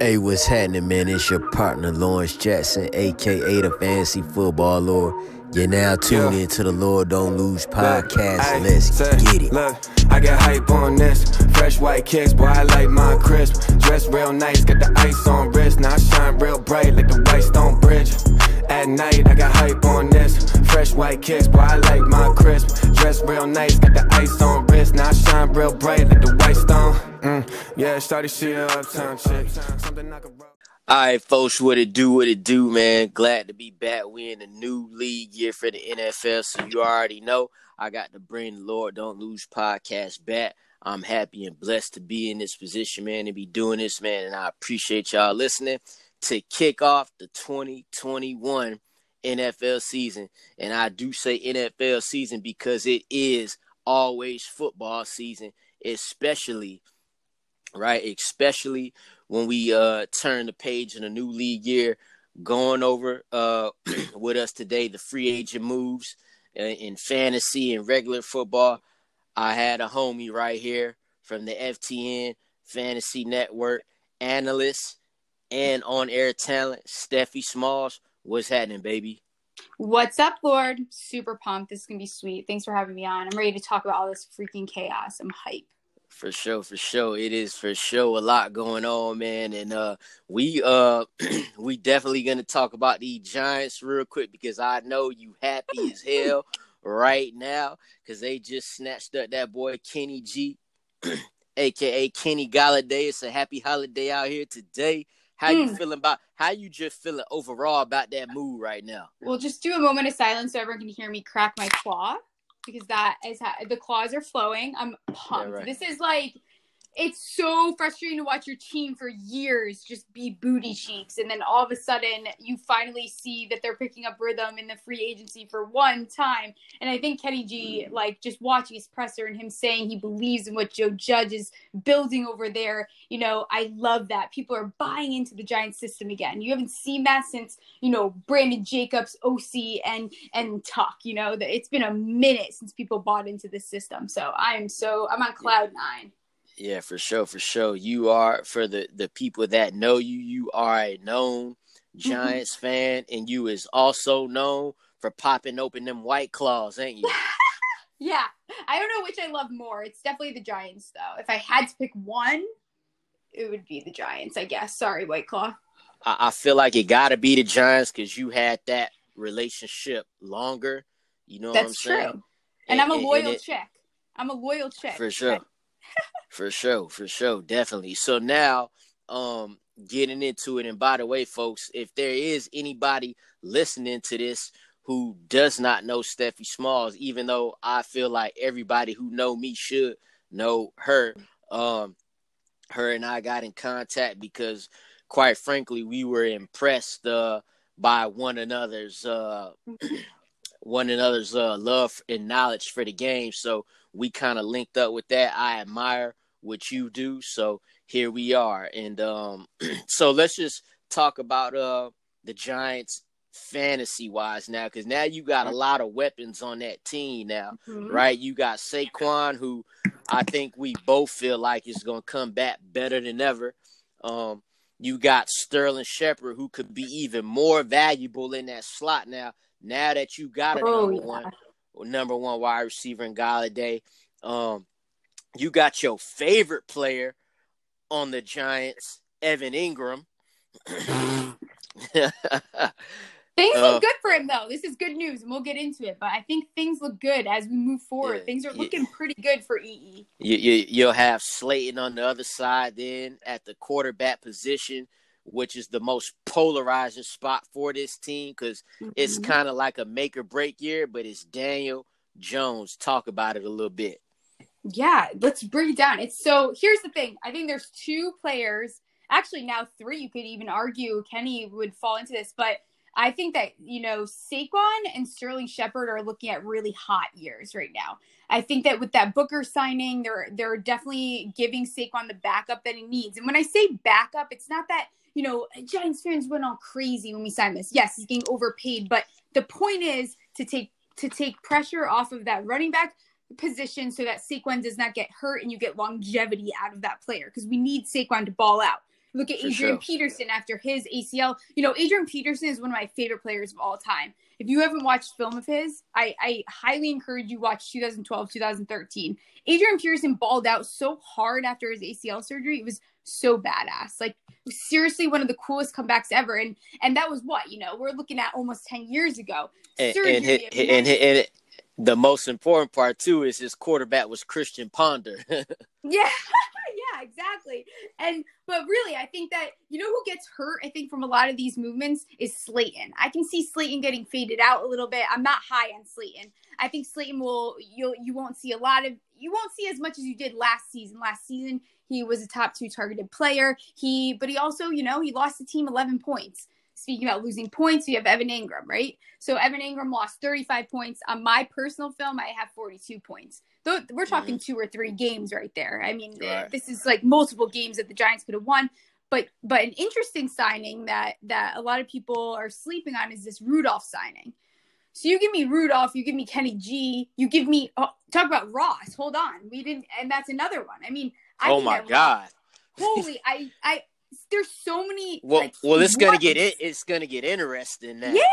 Hey, what's happening, man? It's your partner, Lawrence Jackson, aka the Fantasy Football Lord. You're now tuned yeah. into the Lord Don't Lose podcast. Look, Let's say, get it. Look, I got hype on this. Fresh white kicks, boy, I like my crisp. Dress real nice, got the ice on wrist. Now I shine real bright like the White Stone Bridge. At night, I got hype on this. Fresh white kicks, boy, I like my crisp. Dress real nice, got the ice on wrist. Now I shine real bright like the White Stone. Mm, yeah, started shit uptown chick. Something I could all right, folks, what it do, what it do, man. Glad to be back. We in a new league year for the NFL, so you already know I got to bring the Lord Don't Lose podcast back. I'm happy and blessed to be in this position, man, and be doing this, man, and I appreciate y'all listening to kick off the 2021 NFL season. And I do say NFL season because it is always football season, especially right, especially when we uh turn the page in a new league year. Going over uh with us today the free agent moves uh, in fantasy and regular football. I had a homie right here from the FTN Fantasy Network, analyst and on air talent, Steffi Smalls. What's happening, baby? What's up, Lord? Super pumped. This is gonna be sweet. Thanks for having me on. I'm ready to talk about all this freaking chaos. I'm hype. For sure, for sure. It is for sure a lot going on, man. And uh we uh we definitely gonna talk about the Giants real quick because I know you happy as hell right now because they just snatched up that boy Kenny G, aka Kenny Golladay. It's a happy holiday out here today. How mm. you feeling about how you just feeling overall about that move right now? Well, just do a moment of silence so everyone can hear me crack my claw because that is how the claws are flowing. I'm pumped. Yeah, right. This is like it's so frustrating to watch your team for years just be booty cheeks and then all of a sudden you finally see that they're picking up rhythm in the free agency for one time. And i think kenny g like just watching his presser and him saying he believes in what joe judge is building over there you know i love that. People are buying into the giants system again. You haven't seen that since you know brandon jacobs osi and and tuck you know it's been a minute since people bought into the system. So i'm so i'm on cloud nine yeah, for sure, for sure. You are for the the people that know you. You are a known mm-hmm. Giants fan, and you is also known for popping open them white claws, ain't you? yeah, I don't know which I love more. It's definitely the Giants, though. If I had to pick one, it would be the Giants, I guess. Sorry, White Claw. I, I feel like it got to be the Giants because you had that relationship longer. You know That's what I'm saying? true. And, and I'm a loyal and chick. I'm a loyal chick. For sure for sure, for sure, definitely. So now, um, getting into it, and by the way, folks, if there is anybody listening to this who does not know Steffi Smalls, even though I feel like everybody who know me should know her, um, her and I got in contact because, quite frankly, we were impressed uh, by one another's uh, one another's uh, love and knowledge for the game. So we kind of linked up with that. I admire what you do, so here we are. And um, so let's just talk about uh the Giants fantasy wise now, because now you got a lot of weapons on that team now, mm-hmm. right? You got Saquon, who I think we both feel like is going to come back better than ever. Um, you got Sterling Shepard, who could be even more valuable in that slot now. Now that you got a oh, number yeah. one, number one wide receiver in Golladay, um, you got your favorite player on the Giants, Evan Engram. things uh, look good for him though. This is good news, and we'll get into it. But I think things look good as we move forward. Yeah, things are looking yeah. pretty good for EE. You, you, you'll have Slayton on the other side then at the quarterback position which is the most polarizing spot for this team because mm-hmm. it's kind of like a make or break year, but it's Daniel Jones. Talk about it a little bit. Yeah, let's break it down. It's so here's the thing. I think there's two players, actually now three. You could even argue Kenny would fall into this, but I think that you know Saquon and Sterling Shepard are looking at really hot years right now. I think that with that Booker signing, they're they're definitely giving Saquon the backup that he needs. And when I say backup, it's not that you know, Giants fans went all crazy when we signed this. Yes, he's getting overpaid, but the point is to take to take pressure off of that running back position so that Saquon does not get hurt and you get longevity out of that player because we need Saquon to ball out. Look at For Adrian sure. Peterson after his ACL. You know, Adrian Peterson is one of my favorite players of all time. If you haven't watched film of his, I, I highly encourage you watch 2012, 2013. Adrian Peterson balled out so hard after his ACL surgery. It was so badass. Like seriously one of the coolest comebacks ever. And and that was what, you know, we're looking at almost 10 years ago. And, and, and, and, the most important part too is his quarterback was Christian Ponder. yeah, yeah, exactly. And but really, I think that you know who gets hurt. I think from a lot of these movements is Slayton. I can see Slayton getting faded out a little bit. I'm not high on Slayton. I think Slayton will you you won't see a lot of you won't see as much as you did last season. Last season he was a top two targeted player. He but he also you know he lost the team 11 points speaking about losing points, we have Evan Engram, right? So Evan Engram lost 35 points. On my personal film, I have 42 points. Though we're talking mm-hmm. two or three games right there. I mean, right. this is like multiple games that the Giants could have won. But but an interesting signing that that a lot of people are sleeping on is this Rudolph signing. So you give me Rudolph, you give me Kenny G, you give me oh, talk about Ross. Hold on, we didn't, and that's another one. I mean, I oh my god, holy, I I there's so many. Well, like, well, it's gonna get it. It's gonna get interesting now. Yeah,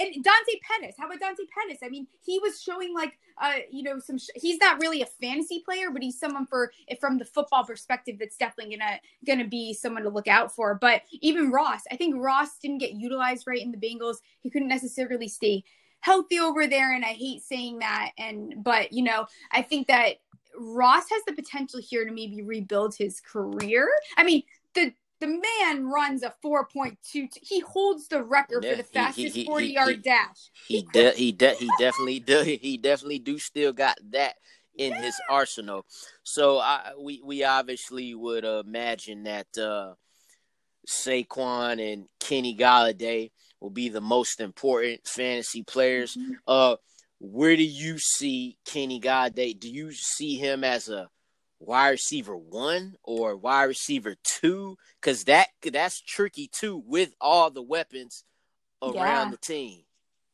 and Dante Pettis. How about Dante Pettis? I mean, he was showing like, uh, you know, some. Sh- he's not really a fantasy player, but he's someone for from the football perspective that's definitely gonna gonna be someone to look out for. But even Ross, I think Ross didn't get utilized right in the Bengals. He couldn't necessarily stay healthy over there, and I hate saying that. And but you know, I think that Ross has the potential here to maybe rebuild his career. I mean, the the man runs a 4.2 he holds the record yeah, for the fastest he, he, 40 he, yard dash he de- he de- he definitely do he definitely do still got that in yeah. his arsenal so I, we we obviously would imagine that uh Saquon and Kenny Golladay will be the most important fantasy players mm-hmm. uh where do you see Kenny Golladay do you see him as a wide receiver one or wide receiver two because that that's tricky too with all the weapons around yeah. the team.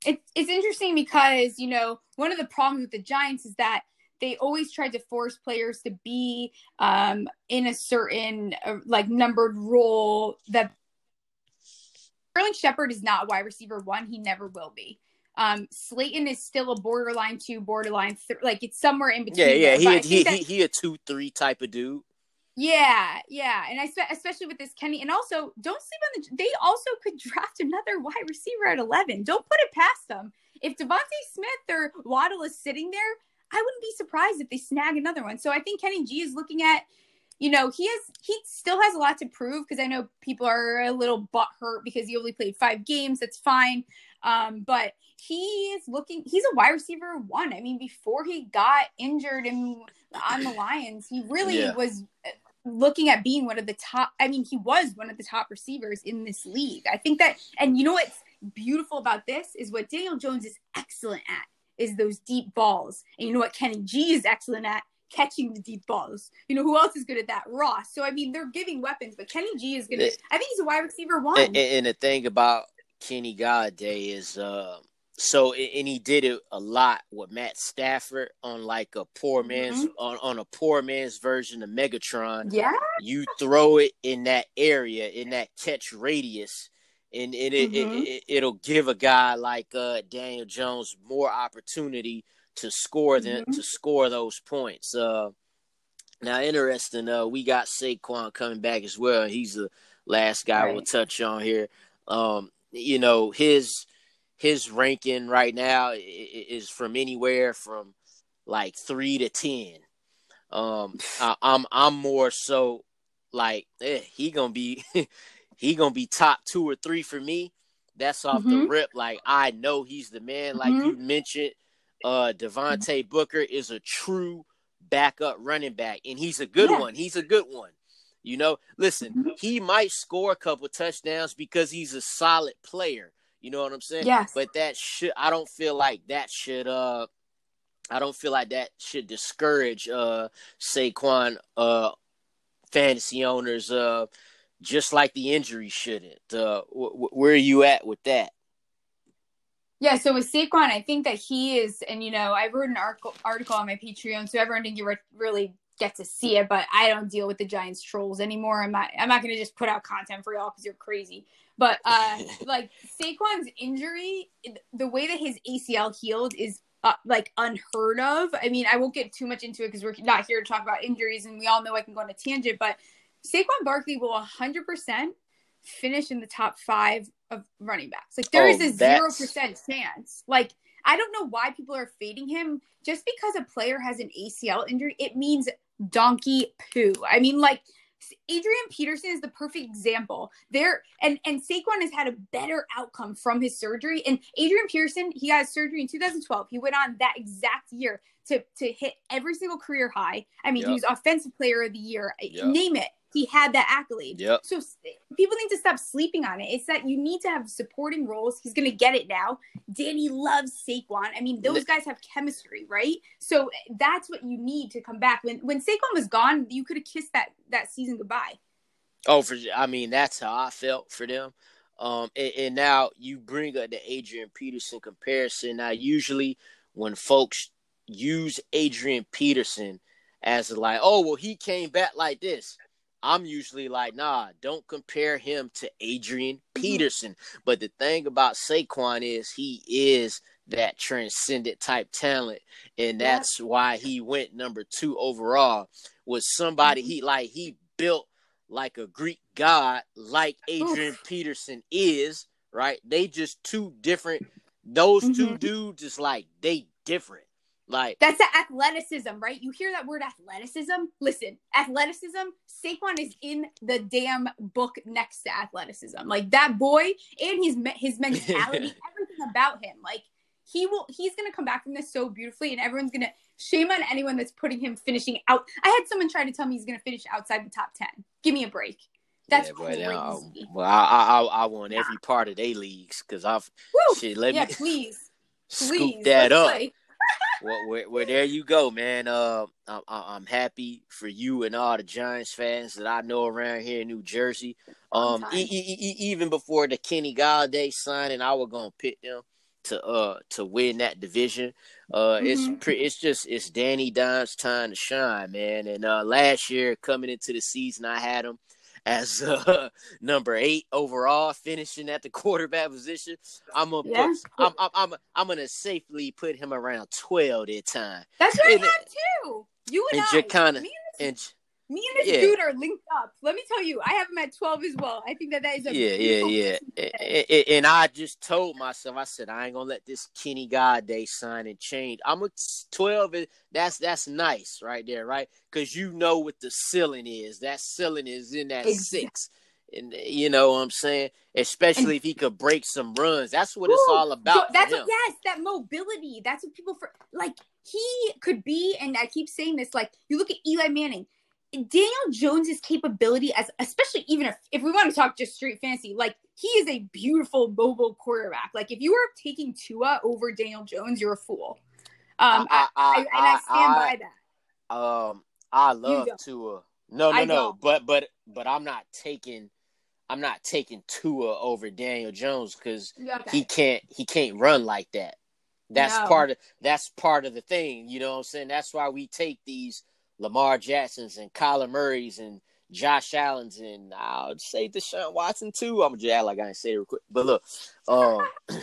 It, it's interesting because you know one of the problems with the Giants is that they always tried to force players to be um, in a certain uh, like numbered role that Sterling Shepard is not wide receiver one. He never will be. Um, Slayton is still a borderline two, borderline three. like it's somewhere in between. Yeah, yeah, he he, he, he a two three type of dude. Yeah, yeah, and I spe- especially with this Kenny, and also don't sleep on the. They also could draft another wide receiver at eleven. Don't put it past them. If DeVonta Smith or Waddle is sitting there, I wouldn't be surprised if they snag another one. So I think Kenny G is looking at, you know, he has he still has a lot to prove because I know people are a little butt hurt because he only played five games. That's fine, um, but is looking he's a wide receiver one. I mean, before he got injured and on the Lions, he really yeah. was looking at being one of the top I mean, he was one of the top receivers in this league. I think that and you know what's beautiful about this is what Daniel Jones is excellent at is those deep balls. And you know what Kenny G is excellent at? Catching the deep balls. You know who else is good at that? Ross. So I mean, they're giving weapons, but Kenny G is gonna. I think he's a wide receiver one. And, and the thing about Kenny Golladay is, uh, so and he did it a lot with Matt Stafford on like a poor man's mm-hmm. on, on a poor man's version of Megatron. Yeah, you throw it in that area in that catch radius, and, and it, mm-hmm. it, it will give a guy like uh, Daniel Jones more opportunity to score than mm-hmm. to score those points. Uh, now, interesting. Uh, we got Saquon coming back as well. He's the last guy right. we'll touch on here. Um, you know his his ranking right now is from anywhere from like three to ten. Um, I, am I'm, I'm more so like eh, he gonna be he gonna be top two or three for me. That's off mm-hmm. the rip. Like I know he's the man. Like mm-hmm. you mentioned, uh, Devontae Booker is a true backup running back, and he's a good yeah. one. He's a good one. You know, listen, mm-hmm. he might score a couple touchdowns because he's a solid player. You know what I'm saying? Yes. But that should I don't feel like that should uh I don't feel like that should discourage uh Saquon uh fantasy owners uh just like the injury shouldn't. Uh wh- where are you at with that? Yeah, so with Saquon, I think that he is, and you know, I wrote an article article on my Patreon, so everyone didn't re- really get to see it. But I don't deal with the Giants trolls anymore. I'm not. I'm not going to just put out content for y'all because you're crazy. But uh, like Saquon's injury, the way that his ACL healed is uh, like unheard of. I mean, I won't get too much into it because we're not here to talk about injuries, and we all know I can go on a tangent. But Saquon Barkley will 100% finish in the top five of running backs. Like there oh, is a zero percent chance. Like I don't know why people are fading him. Just because a player has an ACL injury, it means donkey poo. I mean, like Adrian Peterson is the perfect example. There and and Saquon has had a better outcome from his surgery. And Adrian Peterson, he had surgery in 2012. He went on that exact year to to hit every single career high. I mean, yep. he was offensive player of the year. Yep. Name it he had that accolade. Yep. So people need to stop sleeping on it. It's that you need to have supporting roles. He's going to get it now. Danny loves Saquon. I mean, those guys have chemistry, right? So that's what you need to come back. When when Saquon was gone, you could have kissed that that season goodbye. Oh, for I mean, that's how I felt for them. Um, and, and now you bring up the Adrian Peterson comparison. Now, usually when folks use Adrian Peterson as like, oh, well, he came back like this. I'm usually like, nah, don't compare him to Adrian mm-hmm. Peterson. Mm-hmm. But the thing about Saquon is he is that transcendent type talent, and that's yeah. why he went number two overall. Was somebody mm-hmm. he like he built like a Greek god, like Adrian Oof. Peterson is, right? They just two different. Those mm-hmm. two dudes is like they different. Like that's the athleticism, right? You hear that word athleticism? Listen, athleticism, Saquon is in the damn book next to athleticism. Like that boy and his his mentality, everything about him. Like he will he's gonna come back from this so beautifully and everyone's gonna shame on anyone that's putting him finishing out. I had someone try to tell me he's gonna finish outside the top ten. Give me a break. That's yeah, crazy. Now, well, I, I I want every part of their leagues because I've Woo! shit. Let yeah, me please, scoop please, that up. Play well, well, well, there you go, man. Uh, I'm, I'm happy for you and all the Giants fans that I know around here in New Jersey. Um, e- e- e- even before the Kenny Golladay signing, I was gonna pick them to uh to win that division. Uh, mm-hmm. it's pretty. It's just it's Danny Dimes' time to shine, man. And uh, last year coming into the season, I had him as uh, number eight overall, finishing at the quarterback position. I'm gonna yeah. put, I'm, I'm, I'm, I'm gonna safely put him around twelve that time. That's what and, I have too. You and, and I, kind of and me and this yeah. dude are linked up. Let me tell you, I have him at 12 as well. I think that that is a yeah, yeah, yeah. And, and, I just told myself, I said, I ain't gonna let this Kenny Golladay sign and change. I'm a 12. That's that's nice right there, right? Because you know what the ceiling is. That ceiling is in that exactly. six. And you know what I'm saying? Especially and, if he could break some runs. That's what it's all about. That's what, yes, that mobility. That's what people for like he could be, and I keep saying this, like you look at Eli Manning Daniel Jones's capability as especially even if if we want to talk just straight fantasy, like he is a beautiful mobile quarterback. Like if you were taking Tua over Daniel Jones, you're a fool. Um, I, I, I, and I stand by that. Um, I love Tua. No, no, no. But but but I'm not taking I'm not taking Tua over Daniel Jones because okay. he can't he can't run like that. That's no. part of that's part of the thing. You know what I'm saying? That's why we take these Lamar Jacksons and Kyler Murray's and Josh Allen's and I'll say Deshaun Watson too. I'm gonna act like I didn't say it real quick. But look, um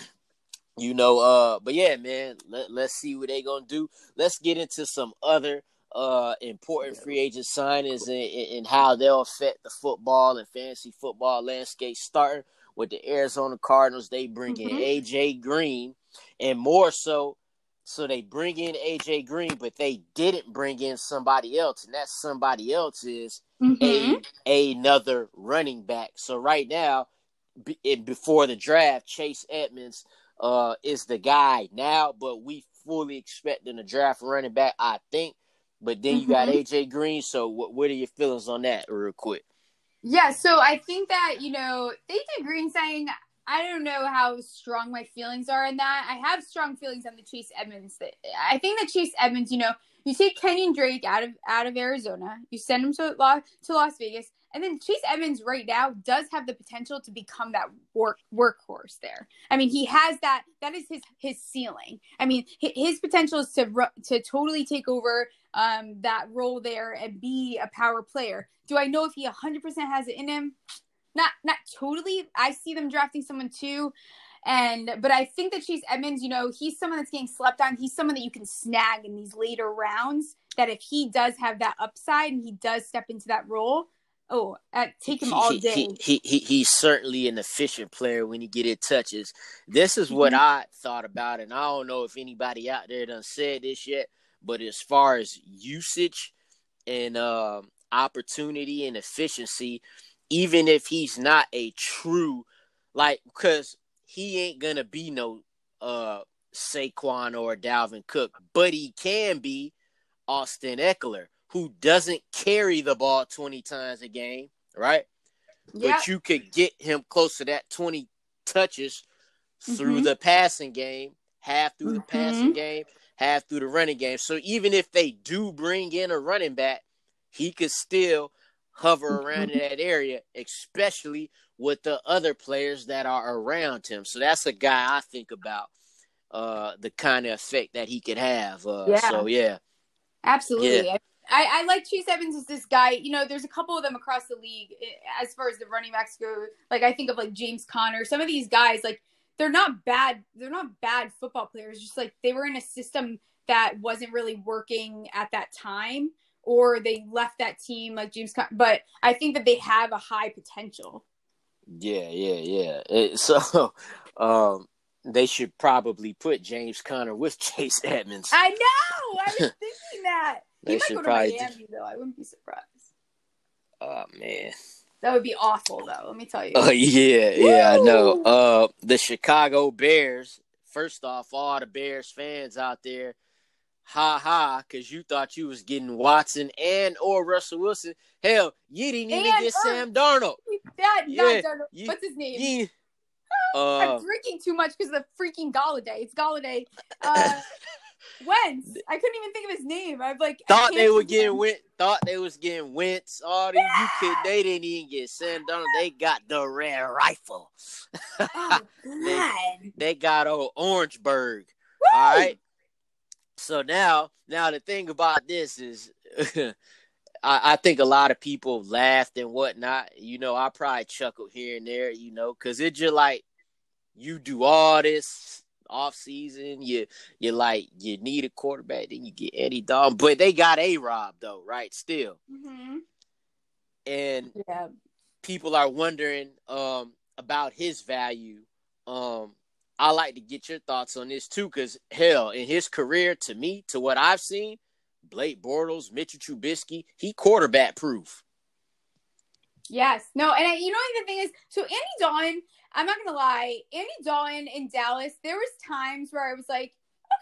you know, uh, but yeah, man, let, let's see what they gonna do. Let's get into some other uh important free agent signings and, and how they'll affect the football and fantasy football landscape starting with the Arizona Cardinals. They bring mm-hmm. in AJ Green and more so so they bring in AJ Green, but they didn't bring in somebody else, and that somebody else is mm-hmm. a another running back. So right now, be, before the draft, Chase Edmonds uh, is the guy now, but we fully expect in the draft running back, I think. But then you got mm-hmm. AJ Green. So what what are your feelings on that, real quick? Yeah, so I think that you know AJ Green saying I don't know how strong my feelings are in that. I have strong feelings on the Chase Edmonds. I think that Chase Edmonds, you know, you take Kenyon Drake out of out of Arizona, you send him to Las, to Las Vegas, and then Chase Edmonds right now does have the potential to become that work workhorse there. I mean, he has that. That is his his ceiling. I mean, his potential is to to totally take over um, that role there and be a power player. Do I know if he 100% has it in him? Not not totally. I see them drafting someone too. And but I think that Chase Edmonds, you know, he's someone that's getting slept on. He's someone that you can snag in these later rounds. That if he does have that upside and he does step into that role, oh, take him all day. He, he, he, he's certainly an efficient player when he get it touches. This is what mm-hmm. I thought about, and I don't know if anybody out there done said this yet, but as far as usage and uh, opportunity and efficiency, even if he's not a true like, because he ain't gonna be no uh Saquon or Dalvin Cook, but he can be Austin Ekeler who doesn't carry the ball 20 times a game, right? But you could get him close to that 20 touches through mm-hmm. the passing game, half through the mm-hmm. passing game, half through the running game. So even if they do bring in a running back, he could still hover around in that area, especially with the other players that are around him. So that's a guy I think about uh the kind of effect that he could have. Uh yeah. so yeah. Absolutely. Yeah. I, I like Chase Evans as this guy. You know, there's a couple of them across the league eh, as far as the running backs go. Like I think of like James Conner. Some of these guys, like they're not bad. They're not bad football players. Just like they were in a system that wasn't really working at that time, or they left that team like James. Conner. But I think that they have a high potential. Yeah, yeah, yeah. It, so, um, they should probably put James Conner with Chase Edmonds. I know. I was thinking that. They he might go to Miami do... though. I wouldn't be surprised. Oh man. That would be awful though, let me tell you. Oh uh, yeah, Woo! yeah, I know. Uh the Chicago Bears, first off, all the Bears fans out there, ha ha, because you thought you was getting Watson and or Russell Wilson. Hell, you didn't even and, get uh, Sam Darnold. That yeah, Darnold. You, What's his name? You, uh, I'm drinking too much because of the freaking Golladay. It's Golladay. Uh, Wentz. I couldn't even think of his name. I've like thought they were getting Wentz. Thought they was getting Wentz. All these yeah. you could. They didn't even get Sam Darnold. They got the red rifle. Oh they, they, got old Orangeburg. Woo! All right. So now, now the thing about this is. I, I, think a lot of people laughed and whatnot. You know, I probably chuckled here and there, you know, because it's just like you do all this off season. You you like you need a quarterback, then you get Andy Dalton, but they got a Rob though, right? Still, mm-hmm. and yeah. people are wondering um, about his value. Um, I like to get your thoughts on this too, because hell, in his career, to me, to what I've seen, Blake Bortles, Mitchell Trubisky, he quarterback proof. Yes, no, and I, you know the thing is, so Andy Dalton I'm not gonna lie, Andy Dalton in Dallas, there was times where I was like,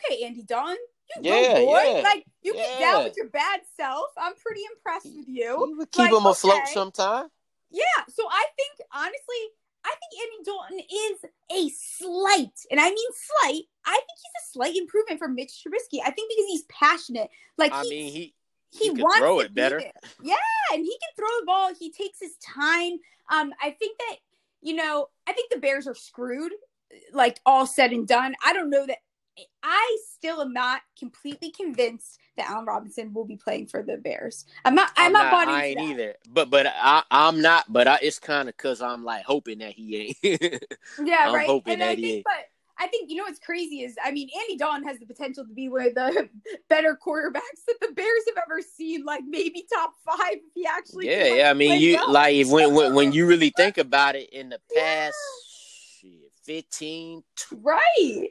okay, Andy Dalton, you yeah, go, boy. Yeah, like you yeah. get down with your bad self. I'm pretty impressed with you. You would keep like, him afloat okay. sometime. Yeah. So I think honestly, I think Andy Dalton is a slight, and I mean slight. I think he's a slight improvement from Mitch Trubisky. I think because he's passionate. Like I mean, he he, he wants throw it better. It. Yeah, and he can throw the ball. He takes his time. Um, I think that you know, I think the Bears are screwed, like all said and done. I don't know that I still am not completely convinced that Allen Robinson will be playing for the Bears. I'm not. I'm, I'm not. not I ain't either. But but I I'm not. But I, it's kind of because I'm like hoping that he ain't. yeah, I'm right. Hoping and that I he think, ain't. But I think you know what's crazy is I mean Andy Dalton has the potential to be one of the better quarterbacks that the Bears have ever seen, like maybe top five if he actually. Yeah, yeah. I mean, you like when, when when you really think about it, in the past yeah. shit, fifteen, right?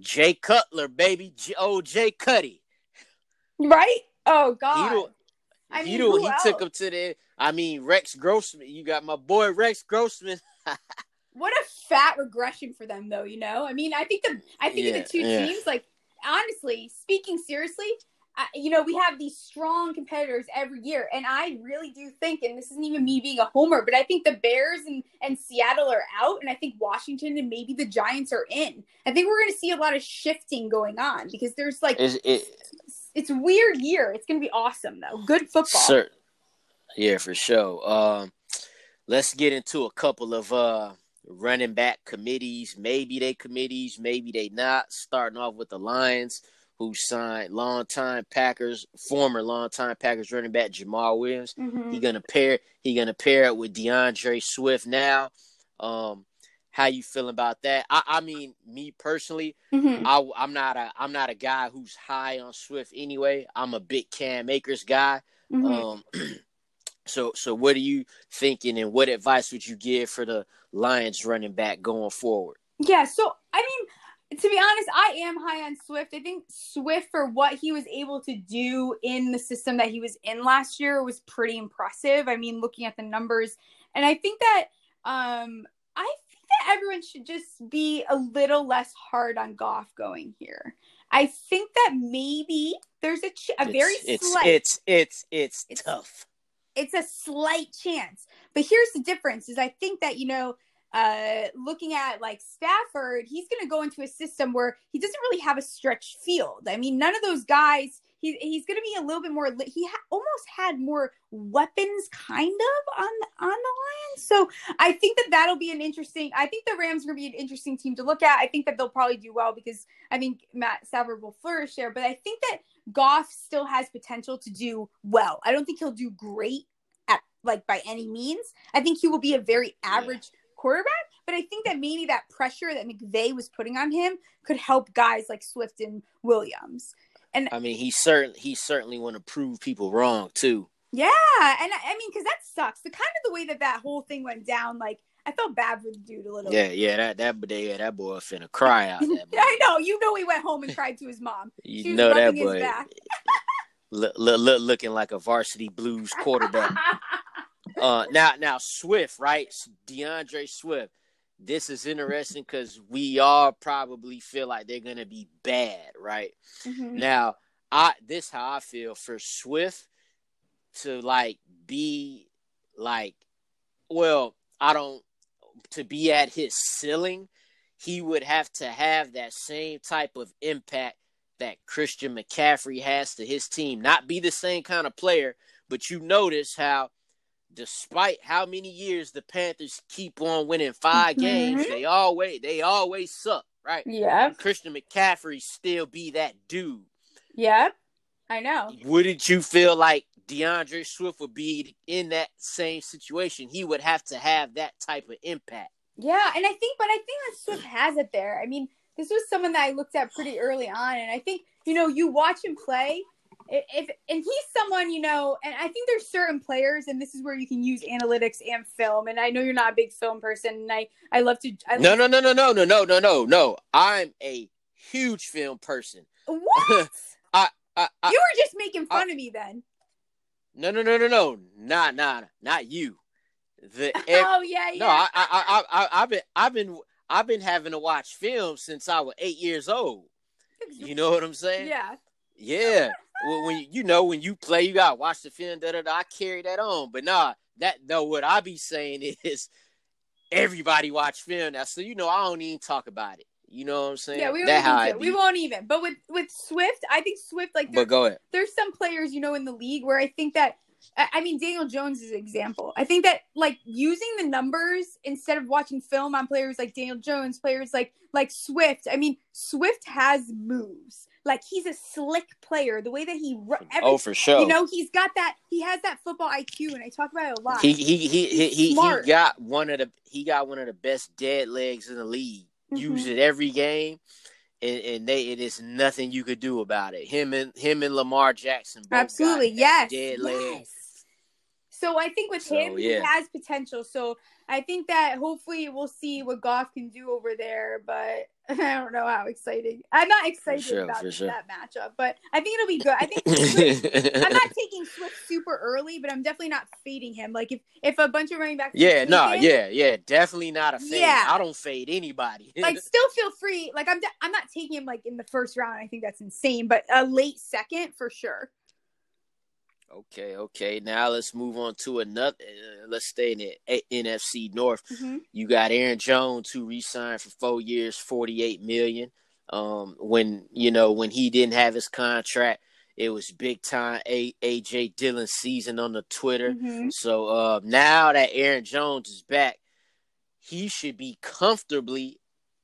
Jay Cutler, baby, J- oh Jay Cuddy, right? Oh God. He I mean, he, he took him to the. I mean, Rex Grossman. You got my boy Rex Grossman. what a fat regression for them though you know i mean i think the i think yeah, of the two yeah. teams like honestly speaking seriously you know, we have these strong competitors every year. And I really do think, and this isn't even me being a homer, but I think the Bears and, and Seattle are out. And I think Washington and maybe the Giants are in. I think we're going to see a lot of shifting going on because there's like, it, it's weird year. It's going to be awesome, though. Good football. Sir, yeah, for sure. Um, let's get into a couple of uh, running back committees. Maybe they committees, maybe they not. Starting off with the Lions who signed longtime Packers, former longtime Packers running back Jamaal Williams. Mm-hmm. He gonna pair he gonna pair it with D'Andre Swift now. Um, how you feeling about that? I, I mean, me personally, mm-hmm. I, I'm not a I'm not a guy who's high on Swift anyway. I'm a big Cam Akers guy. Mm-hmm. Um, so so what are you thinking, and what advice would you give for the Lions running back going forward? Yeah, so I mean to be honest, I am high on Swift. I think Swift, for what he was able to do in the system that he was in last year, was pretty impressive. I mean, looking at the numbers, and I think that um, I think that everyone should just be a little less hard on Goff going here. I think that maybe there's a, ch- a it's, very it's, slight. It's it's it's it's tough. It's a slight chance, but here's the difference: is I think that you know uh, looking at like Stafford, he's going to go into a system where he doesn't really have a stretch field. I mean, none of those guys. He, he's going to be a little bit more. He ha- almost had more weapons, kind of on on the Lions. So I think that that'll be an interesting. I think the Rams are going to be an interesting team to look at. I think that they'll probably do well because I think Matt Stafford will flourish there. But I think that Goff still has potential to do well. I don't think he'll do great at like by any means. I think he will be a very average. Yeah quarterback. But I think that maybe that pressure that McVay was putting on him could help guys like Swift and Williams. And I mean, he certainly he certainly want to prove people wrong too. Yeah, and I, I mean, because that sucks. The kind of the way that that whole thing went down, like I felt bad for the dude a little. Yeah, bit. yeah, that that yeah, that boy finna cry out. I know. You know, he went home and cried to his mom. you know that boy. look, look, look, looking like a varsity blues quarterback. uh, now, now Swift, right? D'Andre Swift. This is interesting because we all probably feel like they're gonna be bad, right? Mm-hmm. Now, I this how I feel for Swift to like be like, well, I don't to be at his ceiling. He would have to have that same type of impact that Christian McCaffrey has to his team. Not be the same kind of player, but you notice how despite how many years the Panthers keep on winning 5 mm-hmm. games, they always they always suck, right? Yeah. Christian McCaffrey still be that dude. Yeah. I know. Wouldn't you feel like D'Andre Swift would be in that same situation? He would have to have that type of impact. Yeah, and I think, but I think that Swift has it there. I mean, this was someone that I looked at pretty early on, and I think you know you watch him play, if and he's someone you know and i think there's certain players and this is where you can use analytics and film and i know you're not a big film person and i i love to I no no no no no no no no no no. I'm a huge film person. What? I, I, I, you were just making fun I, of me then. No no no no no. Not not not you. The oh yeah yeah no I, I i i i've been i've been i've been having to watch film since i was eight years old. You know what i'm saying? Yeah. Yeah well, when you know when you play, you gotta watch the film. Da, da, da, I carry that on, but nah, that no. What I be saying is, everybody watch film now, so you know I don't even talk about it. You know what I'm saying? Yeah, we won't, even. we won't even. But with with Swift, I think Swift like. But go ahead. There's some players you know in the league where I think that I mean, Daniel Jones is an example. I think that like using the numbers instead of watching film on players like Daniel Jones, players like like Swift. I mean, Swift has moves. Like he's a slick player. The way that he every, oh for sure. You know he's got that. He has that football IQ, and I talk about it a lot. He he he he, he, he got one of the he got one of the best dead legs in the league. Mm-hmm. Use it every game, and, and, they it is nothing you could do about it. Him and him and Lamar Jackson. Absolutely, yes, dead yes. So I think with so, him, yeah. he has potential. So I think that hopefully we'll see what Goff can do over there. But I don't know how exciting. I'm not excited sure, about sure. that matchup, but I think it'll be good. I think I'm not taking Swift super early, but I'm definitely not fading him. Like if if a bunch of running backs, yeah, no, yeah, yeah, definitely not a fade. Yeah. I don't fade anybody. like, still feel free. Like I'm, de- I'm not taking him like in the first round. I think that's insane, but a late second for sure. Okay, okay. Now let's move on to another. Uh, let's stay in the A- NFC North. Mm-hmm. You got Aaron Jones who re-signed for four years, forty-eight million. Um, when you know when he didn't have his contract, it was big time A- AJ Dillon season on the Twitter. Mm-hmm. So uh, now that Aaron Jones is back, he should be comfortably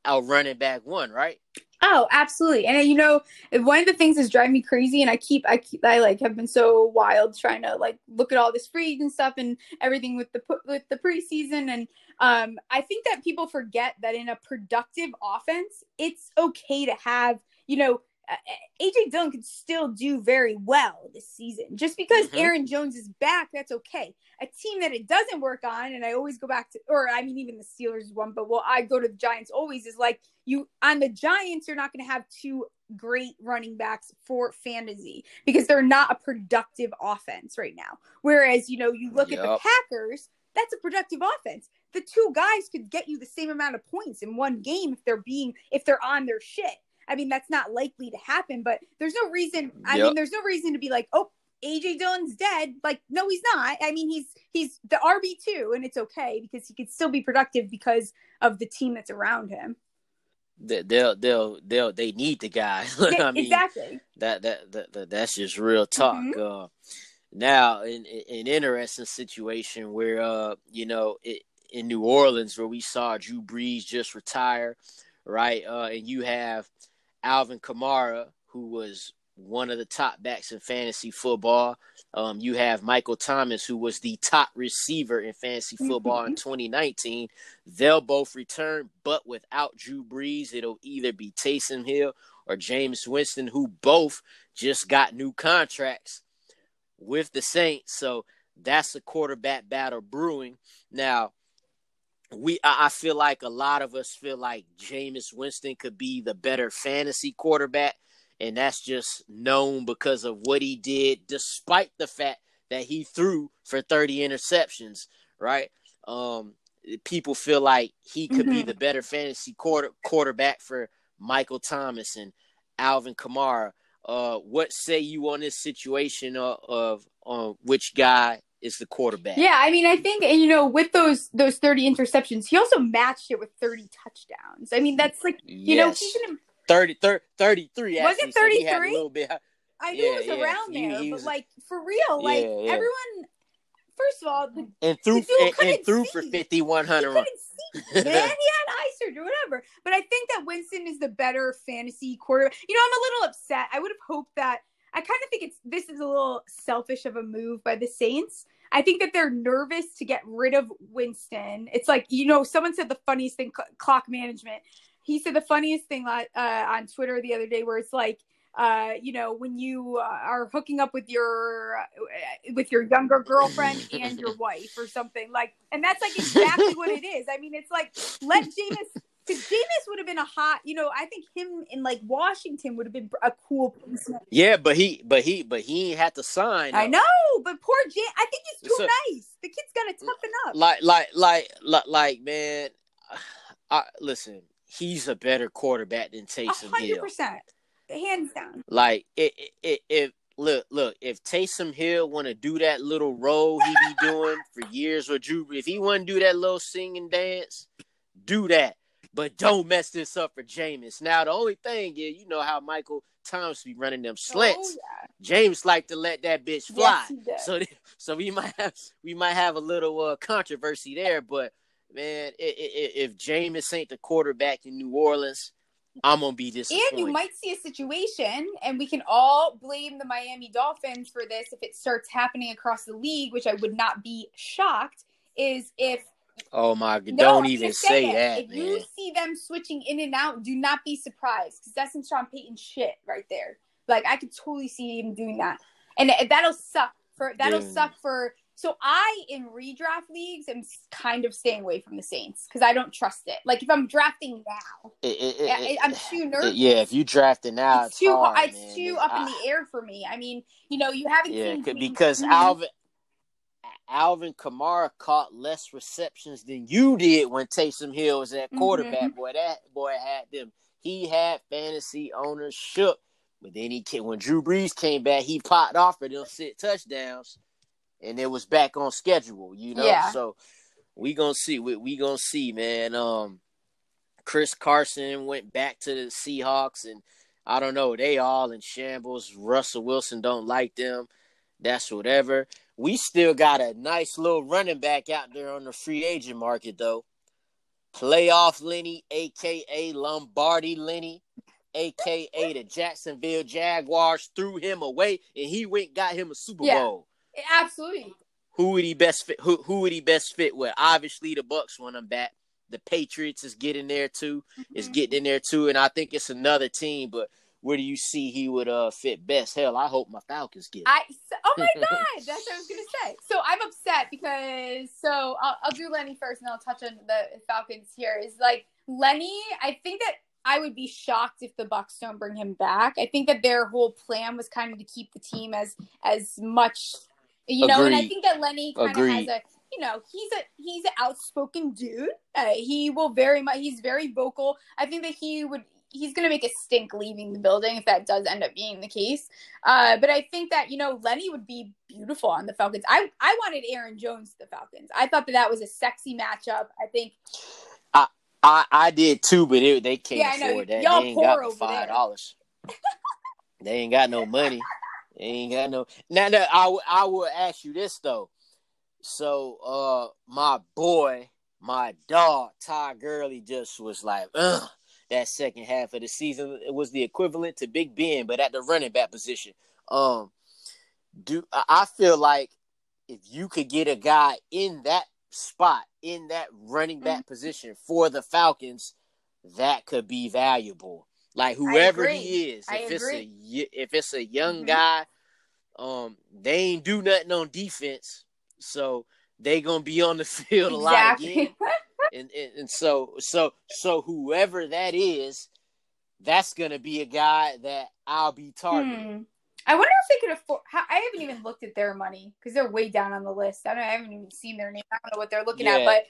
out running back one, right? Oh, absolutely. And you know, one of the things that's driving me crazy, and I keep, I keep, I like have been so wild trying to like look at all this free and stuff and everything with the with the preseason, and um, I think that people forget that in a productive offense, it's okay to have you know AJ Dillon could still do very well this season. Just because mm-hmm. Aaron Jones is back, that's okay. A team that it doesn't work on, and I always go back to, or I mean, even the Steelers one, but well, I go to the Giants always is like you on the Giants, you're not going to have two great running backs for fantasy because they're not a productive offense right now. Whereas, you know, you look yep. at the Packers, that's a productive offense. The two guys could get you the same amount of points in one game if they're being if they're on their shit. I mean, that's not likely to happen, but there's no reason. I yep. mean, there's no reason to be like, oh, AJ Dillon's dead. Like, no, he's not. I mean, he's he's the RB two, and it's okay because he could still be productive because of the team that's around him. They'll they'll they'll they need the guy. I mean, exactly. That, that that, that that's just real talk. Mm-hmm. Uh, now, in, in an interesting situation where uh, you know, it, in New Orleans, where we saw Drew Brees just retire, right? Uh, and you have Alvin Kamara, who was one of the top backs in fantasy football. Um, you have Michael Thomas, who was the top receiver in fantasy football mm-hmm. in 2019. They'll both return, but without Drew Brees, it'll either be Taysom Hill or Jameis Winston, who both just got new contracts with the Saints. So that's a quarterback battle brewing. Now, we I feel like a lot of us feel like Jameis Winston could be the better fantasy quarterback, and that's just known because of what he did, despite the fact that he threw for 30 interceptions, right? Um, people feel like he could mm-hmm. be the better fantasy quarter quarterback for Michael Thomas and Alvin Kamara. Uh, what say you on this situation of, of uh, which guy is the quarterback. Yeah, I mean, I think and you know with those those thirty interceptions, he also matched it with thirty touchdowns. I mean, that's like you yes. know even 30, 30 33 was it thirty three? I knew yeah, it was yeah. around he, there, but like for real, like yeah, everyone. First of all, the, and threw and, and threw for fifty one hundred. Man, he had eye surgery, whatever. But I think that Winston is the better fantasy quarterback. You know, I'm a little upset. I would have hoped that I kind of think it's this is a little selfish of a move by the Saints. I think that they're nervous to get rid of Winston. It's like you know, someone said the funniest thing, clock management. He said the funniest thing uh, on Twitter the other day, where it's like, uh, you know, when you uh, are hooking up with your uh, with your younger girlfriend and your wife or something like, and that's like exactly what it is. I mean, it's like let Jameis because Jameis would have been a hot, you know, I think him in like Washington would have been a cool person. Yeah, but he, but he, but he had to sign. I know, but poor Jam, I think he's too so, nice. The kid's got to toughen up. Like, like, like, like, like man. I, listen, he's a better quarterback than Taysom 100%, Hill. hands down. Like, it, it, if look, look, if Taysom Hill want to do that little role he be doing for years with Drew, if he want to do that little singing dance, do that but don't mess this up for Jameis. Now the only thing is, you know how Michael Thomas be running them slants. Oh, yeah. Jameis like to let that bitch fly. Yes, so so we might have we might have a little uh, controversy there, but man, if, if Jameis ain't the quarterback in New Orleans, I'm gonna be disappointed. And you might see a situation, and we can all blame the Miami Dolphins for this if it starts happening across the league, which I would not be shocked. Is if Oh my god! No, don't even say, that. If man. you see them switching in and out, do not be surprised because that's some Sean Payton shit right there. Like I could totally see him doing that, and that'll suck for that'll Dude. suck for So I in redraft leagues am kind of staying away from the Saints because I don't trust it. Like if I'm drafting now, it, it, it, I'm too nervous. yeah, if you drafting now, it's, it's too hard, it's man. too up in the air for me. I mean, you know, you haven't yeah, seen because. Alvin Alvin Kamara caught less receptions than you did when Taysom Hill was at quarterback. Mm-hmm. Boy, that boy had them. He had fantasy owners shook. But then he came, when Drew Brees came back, he popped off for them six touchdowns, and it was back on schedule. You know, Yeah. so we gonna see. We, we gonna see, man. Um, Chris Carson went back to the Seahawks, and I don't know. They all in shambles. Russell Wilson don't like them. That's whatever. We still got a nice little running back out there on the free agent market, though. Playoff Lenny, aka Lombardi Lenny, aka the Jacksonville Jaguars, threw him away, and he went got him a Super Yeah. Bowl. absolutely. Who would he best fit? Who, who would he best fit with? Obviously, the Bucs want him back. The Patriots is getting there too. Is Mhm. getting in there too, and I think it's another team. But where do you see he would uh fit best? Hell, I hope my Falcons get. I oh my god, that's what I was gonna say. So I'm upset because so I'll, I'll do Lenny first, and I'll touch on the Falcons here. Is like Lenny. I think that I would be shocked if the Bucs don't bring him back. I think that their whole plan was kind of to keep the team as as much, you know. And I think that Lenny kind of has a. You know, he's a he's an outspoken dude. Uh, he will very much. He's very vocal. I think that he would. He's going to make a stink leaving the building if that does end up being the case. Uh, but I think that you know Lenny would be beautiful on the Falcons. I I wanted Aaron Jones to the Falcons. I thought that that was a sexy matchup. I think I I did too, but it, they can't Yeah, I afford that. Y'all they ain't poor got over five dollars. they ain't got no money. They ain't got no. Now, now I w- I will ask you this though. So, uh, my boy, my dog, Ty Gurley, just was like, ugh. That second half of the season it was the equivalent to Big Ben, but at the running back position. Um, do I feel like if you could get a guy in that spot in that running back Mm-hmm. position for the Falcons, that could be valuable. Like whoever he is, I if it's a if it's a young Mhm. guy, um, they ain't do nothing on defense, so they gonna be on the field a lot again. And, and and so so so whoever that is, that's gonna be a guy that I'll be targeting. Hmm. I wonder if they could afford. how- I haven't even looked at their money because they're way down on the list. I don't. I haven't even seen their name. I don't know what they're looking at, but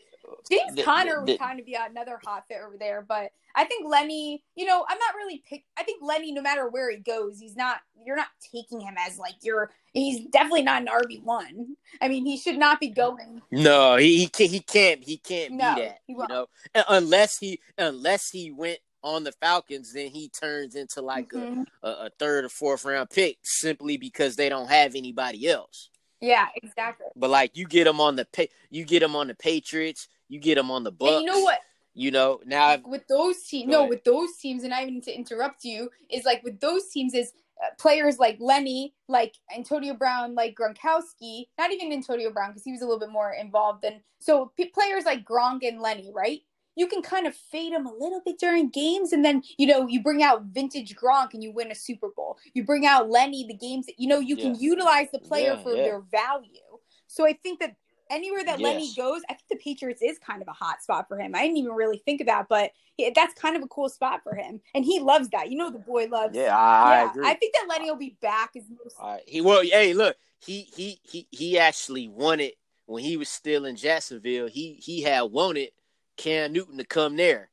James The- Conner the- would kind of be another hot fit over there, but I think Lenny, you know, I'm not really pick. I think Lenny, no matter where he goes, he's not. You're not taking him as like you're. He's definitely not an RB one. I mean, he should not be going. No, he he can't he can't he can't No, be that. You know, Un- unless he unless he went on the Falcons, then he turns into like Mhm. a, a, third or fourth round pick simply because they don't have anybody else. Yeah, exactly. But like you get him on the you get him on the Patriots, you get them on the. And you know what? You know now I've- with those teams, no, ahead. with those teams, and I even need to interrupt you is like with those teams is uh, players like Lenny, like Antonio Brown, like Gronkowski. Not even Antonio Brown because he was a little bit more involved than so p- players like Gronk and Lenny, right? You can kind of fade them a little bit during games, and then you know you bring out vintage Gronk and you win a Super Bowl. You bring out Lenny, the games that you know you can utilize the player Yeah, for yeah. their value. So I think that anywhere that Lenny goes, I think the Patriots is kind of a hot spot for him. I didn't even really think of that, but yeah, that's kind of a cool spot for him, and he loves that. You know, the boy loves. yeah, I, I agree. I think that Lenny will be back. Is most right. He well, hey, look, he he he he actually wanted when he was still in Jacksonville. He he had wanted Cam Newton to come there.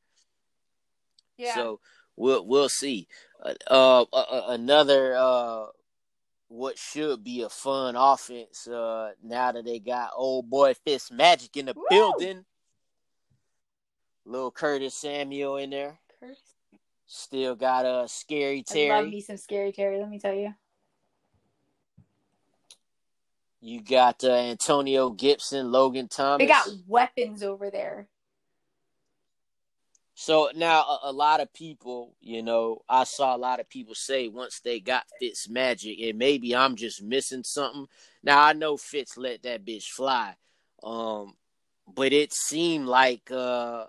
yeah. So we'll we'll see. Uh, uh, uh, another uh, what should be a fun offense. Uh, now that they got old boy Fitz Magic in the Woo! building, little Curtis Samuel in there. Curtis. Still got a uh, scary I love Terry. me some scary Terry. Let me tell you. You got uh, Antonio Gibson, Logan Thomas. They got weapons over there. So now a, a lot of people, you know, I saw a lot of people say once they got Fitz magic, and maybe I'm just missing something. Now I know Fitz let that bitch fly, um, but it seemed like uh,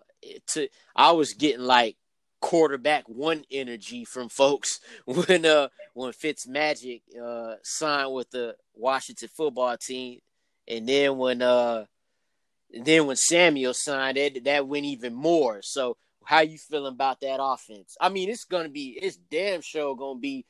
to I was getting like quarterback one energy from folks when uh when Fitz magic uh signed with the Washington football team. and then when uh, then when Samuel signed it, that went even more. So how you feeling about that offense? I mean, it's gonna be it's damn sure gonna be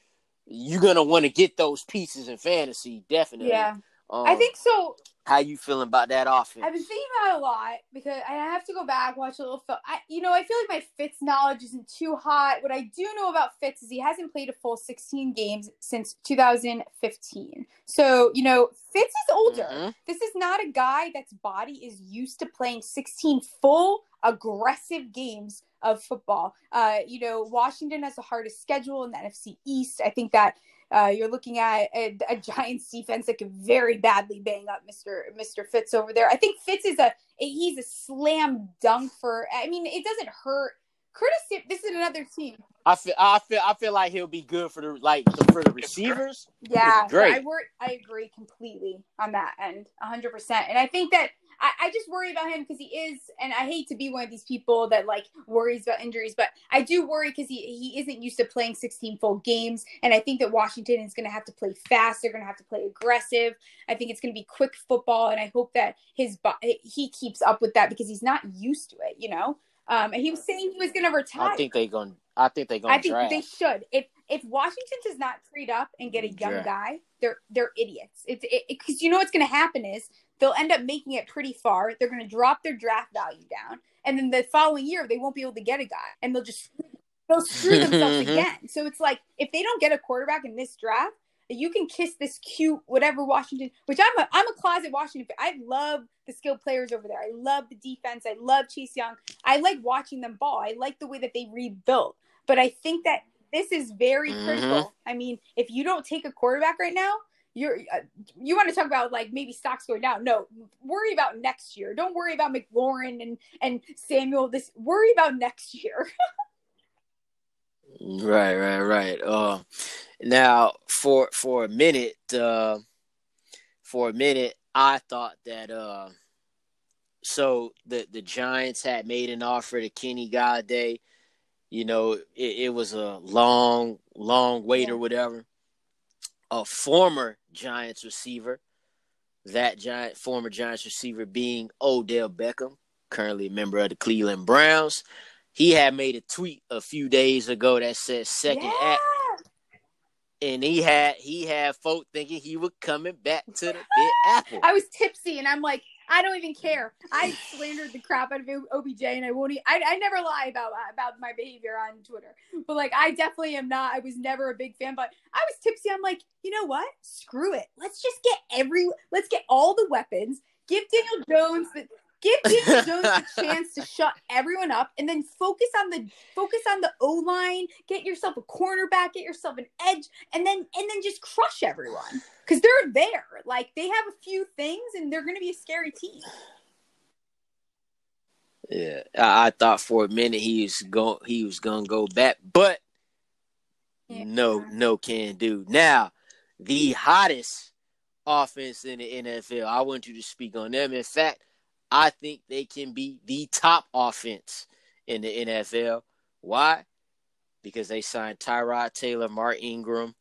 you're gonna want to get those pieces in fantasy, definitely. Yeah. Um, I think so. How you feeling about that offense? I've been thinking about it a lot because I have to go back watch a little film. I, you know, I feel like my Fitz knowledge isn't too hot. What I do know about Fitz is he hasn't played a full 16 games since 2015. So you know, Fitz is older. Mm-hmm. This is not a guy that's body is used to playing 16 full aggressive games of football. Uh, you know, Washington has the hardest schedule in the NFC East. I think that uh, you're looking at a, a, Giants defense that could very badly bang up Mr. Mr. Fitz over there. I think Fitz is a he's a slam dunk for. I mean, it doesn't hurt. Curtis, this is another team. I feel, I feel, I feel like he'll be good for the like for the receivers. Yeah, great. I work, I agree completely on that end, hundred percent. And I think that I, I just worry about him because he is, and I hate to be one of these people that like worries about injuries, but I do worry because he he isn't used to playing 16 full games, and I think that Washington is going to have to play fast. They're going to have to play aggressive. I think it's going to be quick football, and I hope that his he keeps up with that because he's not used to it. You know, um, and he was saying he was going to retire. I think they're going. I think they're going. To try. I think draft. they should. If if Washington does not trade up and get a young yeah. guy, they're they're idiots. It's because it, you know what's going to happen is they'll end up making it pretty far. They're going to drop their draft value down, and then the following year they won't be able to get a guy, and they'll just they'll screw themselves again. So it's like if they don't get a quarterback in this draft, you can kiss this cute whatever Washington. Which I'm a I'm a closet Washington fan. I love the skilled players over there. I love the defense. I love Chase Young. I like watching them ball. I like the way that they rebuilt. But I think that this is very mm-hmm. critical. I mean, if you don't take a quarterback right now, you're uh, you want to talk about like maybe stocks going down. No, worry about next year. Don't worry about McLaurin and and Samuel. This worry about next year. right, right, right. Uh, now for for a minute, uh, for a minute, I thought that uh, so the the Giants had made an offer to Kenny Golladay. You know, it, it was a long, long wait yeah. or whatever a former Giants receiver, that giant former Giants receiver being Odell Beckham, currently a member of the Cleveland Browns. He had made a tweet a few days ago that said second yeah. act. And he had he had folk thinking he was coming back to the big apple. I was tipsy and I'm like, I don't even care. I slandered the crap out of OBJ, and I won't. Even, I I never lie about about my behavior on Twitter, but like I definitely am not. I was never a big fan, but I was tipsy. I'm like, you know what? Screw it. Let's just get every. Let's get all the weapons. Give Daniel Jones the Give Daniel Jones a chance to shut everyone up, and then focus on the focus on the O line. Get yourself a cornerback, get yourself an edge, and then and then just crush everyone because they're there. Like they have a few things, and they're going to be a scary team. Yeah, I, I, thought for a minute he was going he was gonna go back, but yeah. no, no can do. Now, the hottest offense in the NFL. I want you to speak on them. In fact, I think they can be the top offense in the NFL. Why? Because they signed Tyrod Taylor, Mark Ingram,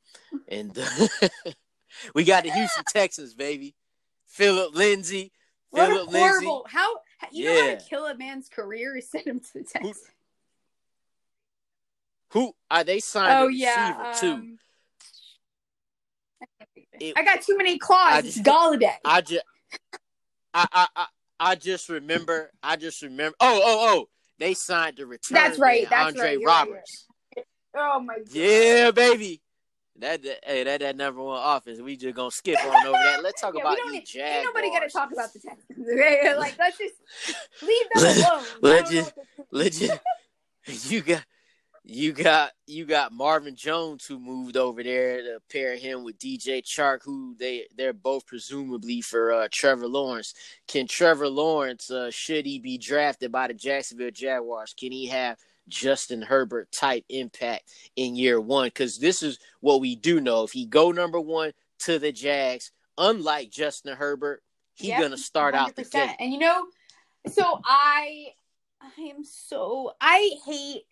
and we got the Houston Texans, baby. Phillip Lindsay. What Phillip horrible. Lindsay. How you yeah. know how to kill a man's career is send him to the Texans. Who, are they signed oh, yeah, um, too? It, I got too many claws. I just, Golladay. I just I, I I just remember. I just remember. Oh, oh, oh! They signed the return. That's right. That's Andre right. Roberts. Right. Oh my god. Yeah, baby. That, that hey, that that number one offense. We just gonna skip on over that. Let's talk yeah, about need, Jaguars. Ain't nobody gotta talk about the Texans. like let's just leave them alone. Let's just, let's just. You got you got you got Marvin Jones who moved over there to pair him with DJ Chark, who they they're both presumably for uh, Trevor Lawrence. Can Trevor Lawrence uh, should he be drafted by the Jacksonville Jaguars? Can he have Justin Herbert type impact in year one? Because this is what we do know. If he go number one to the Jags, unlike Justin Herbert, he's yep, gonna start 100%. out the game. And you know, so I I am so I hate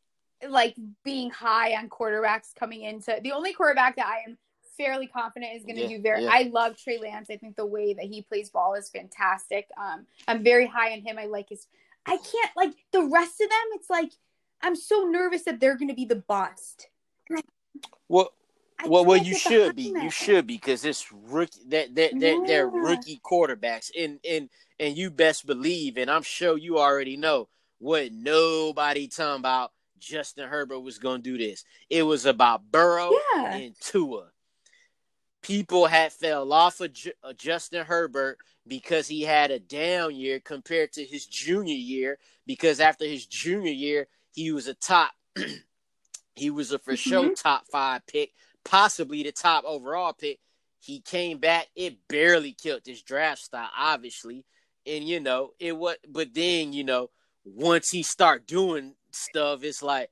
like being high on quarterbacks coming into the only quarterback that I am fairly confident is going to yeah, do very. Yeah. I love Trey Lance. I think the way that he plays ball is fantastic. Um, I'm very high on him. I like his. I can't like the rest of them. It's like I'm so nervous that they're going to be the bust. Well, well, well, you should be. You should be because it's rookie. That that that yeah. they're rookie quarterbacks, and and and you best believe, and I'm sure you already know what nobody talking about. Justin Herbert was going to do this. It was about Burrow yeah. and Tua. People had fell off of J- uh, Justin Herbert because he had a down year compared to his junior year. Because after his junior year, he was a top. he was a for mm-hmm. sure top five pick possibly the top overall pick. He came back. It barely killed his draft stock, obviously. And you know, it was but then, you know, once he start doing stuff, it's like,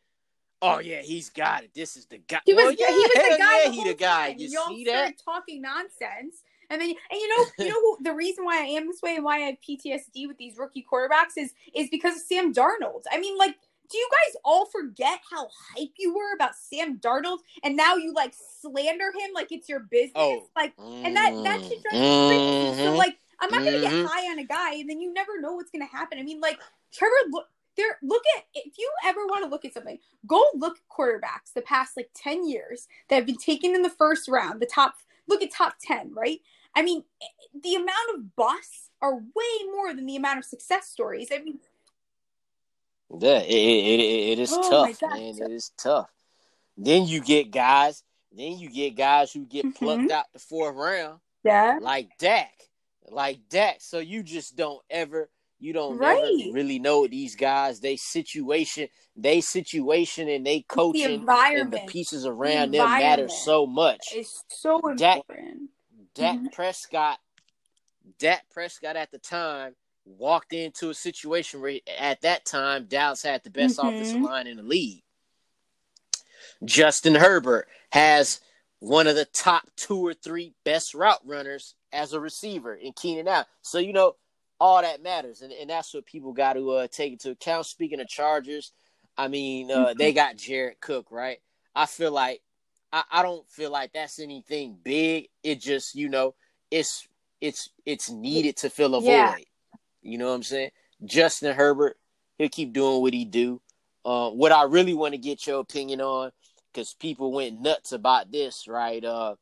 oh yeah, he's got it. This is the guy. He was, oh, yeah, he was the guy. Yeah, the he the guy. Time. You Y'all see that? Talking nonsense. And then, and you know, you know who the reason why I am this way and why I have PTSD with these rookie quarterbacks is is because of Sam Darnold. I mean, like do you guys all forget how hype you were about Sam Darnold and now you like slander him like it's your business? Oh. Like and that that should drive me crazy. So mm-hmm. like I'm not gonna get mm-hmm. high on a guy and then you never know what's gonna happen. I mean, like Trevor look there look at if you ever want to look at something, go look at quarterbacks the past like 10 years that have been taken in the first round, the top look at top 10, right? I mean, the amount of busts are way more than the amount of success stories. I mean, yeah, it it, it, it is oh tough, man. It is tough. Then you get guys. Then you get guys who get plucked mm-hmm. out the fourth round. Yeah, like Dak, like Dak. So you just don't ever. You don't right. really know these guys. They situation, they situation, and they coaching, the environment, and the pieces around the them matter so much. It's so important. Dak, Dak mm-hmm. Prescott, Dak Prescott at the time walked into a situation where at that time Dallas had the best mm-hmm. offensive line in the league. Justin Herbert has one of the top two or three best route runners as a receiver in Keenan Allen. So you know all that matters, and, and that's what people got to uh, take into account. Speaking of Chargers, I mean uh, mm-hmm. they got Jared Cook, right? I feel like I, I don't feel like that's anything big. It just you know it's it's it's needed to fill a yeah. void. You know what I'm saying? Justin Herbert, he'll keep doing what he do. Uh, what I really want to get your opinion on, because people went nuts about this, right? Uh,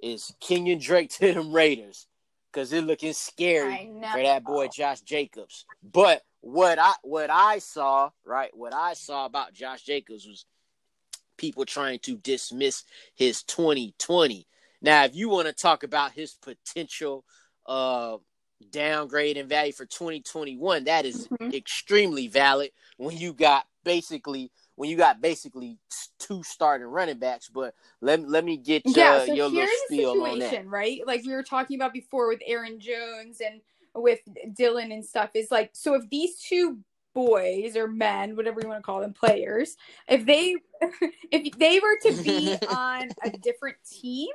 is Kenyon Drake to them Raiders? Because they're looking scary for that boy Josh Jacobs. But what I what I saw, right? What I saw about Josh Jacobs was people trying to dismiss his 2020. Now, if you want to talk about his potential uh downgrade in value for 2021 that is mm-hmm. extremely valid when you got basically when you got basically two starting running backs but let, let me get yeah, uh, so your little spiel on that. right? Like we were talking about before with aaron jones and with dylan and stuff is like so if these two boys or men whatever you want to call them players if they if they were to be on a different team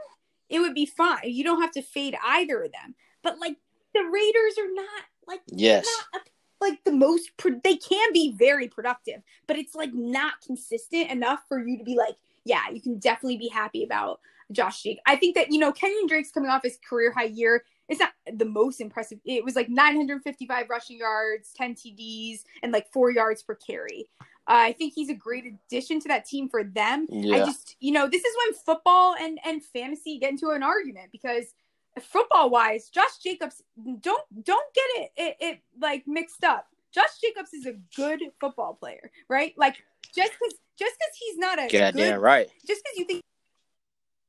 it would be fine. You don't have to fade either of them. But like the Raiders are not like yes. Not a, like the most pro- they can be very productive, but it's like not consistent enough for you to be like, yeah, you can definitely be happy about Josh Jake. I think that you know Kenyon Drake's coming off his career high year. It's not the most impressive. It was like 955 rushing yards, 10 TDs, and like four yards per carry. Uh, I think he's a great addition to that team for them. Yeah. I just, you know, this is when football and and fantasy get into an argument because football wise, Josh Jacobs don't don't get it, it it like mixed up. Josh Jacobs is a good football player, right? Like just because just because he's not a goddamn good, right, just because you think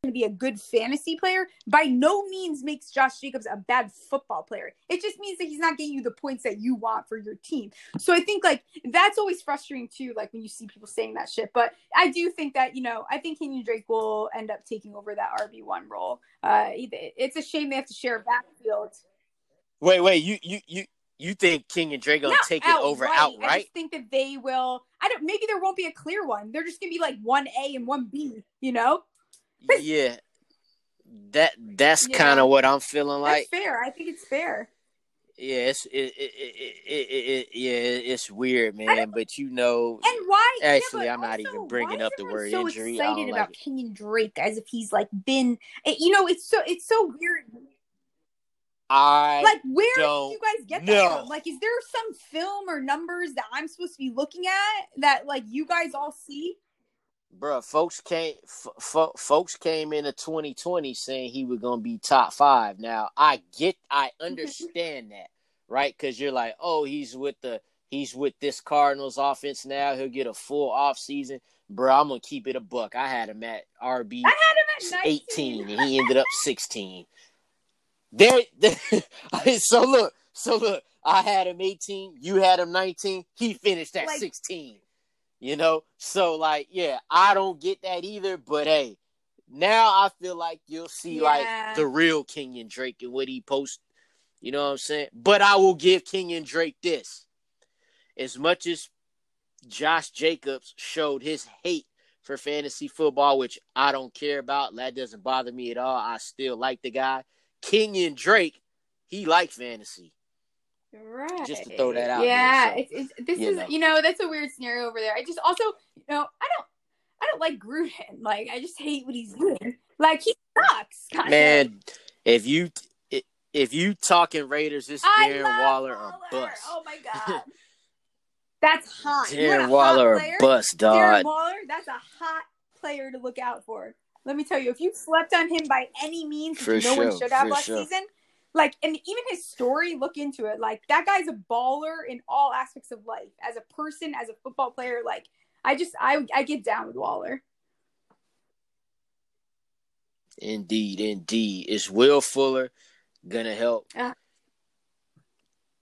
to be a good fantasy player by no means makes Josh Jacobs a bad football player. It just means that he's not getting you the points that you want for your team. So I think like that's always frustrating too, like when you see people saying that shit. But I do think that, you know, I think Kenyon Drake will end up taking over that RB1 role. Uh, it's a shame they have to share a backfield. Wait, wait, you, you, you, you think Kenyon Drake gonna Not take outright. it over outright? I just think that they will. I don't. Maybe there won't be a clear one. They're just gonna be like one A and one B. You know? Yeah, that that's yeah. kind of what I'm feeling like. That's fair. I think it's fair. Yeah, it's it, it, it, it, yeah, it's weird, man. But you know, and why? Actually, I'm not even bringing up the word so injury. Excited about like Kenyon Drake as if he's like been, eh, you know, it's so it's so weird. I like where did you guys get know. that from? Like, is there some film or numbers that I'm supposed to be looking at that like you guys all see? Bruh, folks came f- folks came into 2020 saying he was gonna be top five. Now I get, I understand that, right? Because you're like, oh, he's with the he's with this Cardinals offense now. He'll get a full off season. Bro, I'm gonna keep it a buck. I had him at RB I had him at 18, and he ended up 16. There, there so look, so look, I had him 18, you had him 19, he finished at Like- 16. You know? So like, yeah, I don't get that either, but hey, now I feel like you'll see Yeah. like the real Kenyon Drake and what he posts. You know what I'm saying? But I will give Kenyon Drake this. As much as Josh Jacobs showed his hate for fantasy football, which I don't care about, that doesn't bother me at all. I still like the guy. Kenyon Drake, he liked fantasy. Right. Just to throw that out Yeah, there, so, it's, it's this is know. you know that's a weird scenario over there. I just also you know I don't I don't like Gruden. Like I just hate what he's doing. Like he sucks. Kind Man, if you if you talking Raiders, I Darren love Waller or bust. Oh my god, that's hot. You want a Darren Waller hot or bust, Darren dog. Waller, that's a hot player to look out for. Let me tell you, if you slept on him by any means, For no one sure, should have last sure. season, like, and even his story, look into it. Like, that guy's a baller in all aspects of life, as a person, as a football player. Like, I just, I, I get down with Waller. Indeed, indeed. Is Will Fuller gonna help Uh.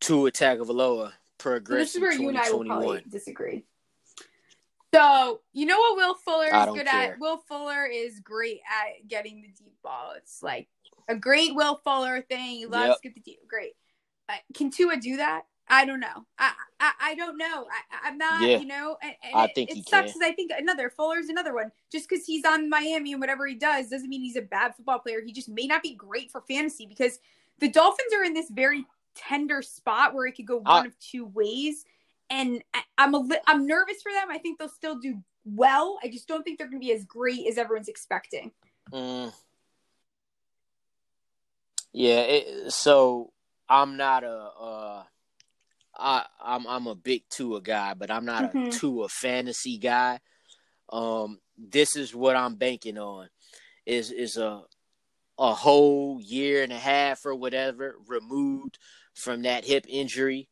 attack Tagovailoa So progress this is where you and I will probably disagree. So you know what Will Fuller is good care. at? Will Fuller is great at getting the deep ball. It's like a great Will Fuller thing. He loves Yep. to get the deep. Great. Uh, can Tua do that? I don't know. I I, I don't know. I, I'm not. Yeah. You know. And, and I it, think it sucks because I think another Fuller's another one. Just because he's on Miami and whatever he does doesn't mean he's a bad football player. He just may not be great for fantasy because the Dolphins are in this very tender spot where it could go I- one of two ways and I, I'm a li- I'm nervous for them. I think they'll still do well. I just don't think they're going to be as great as everyone's expecting. Mm. Yeah, it, so I'm not a uh I I'm I'm a big Tua guy, but I'm not Mhm. a Tua fantasy guy. Um this is what I'm banking on is is a a whole year and a half or whatever removed from that hip injury.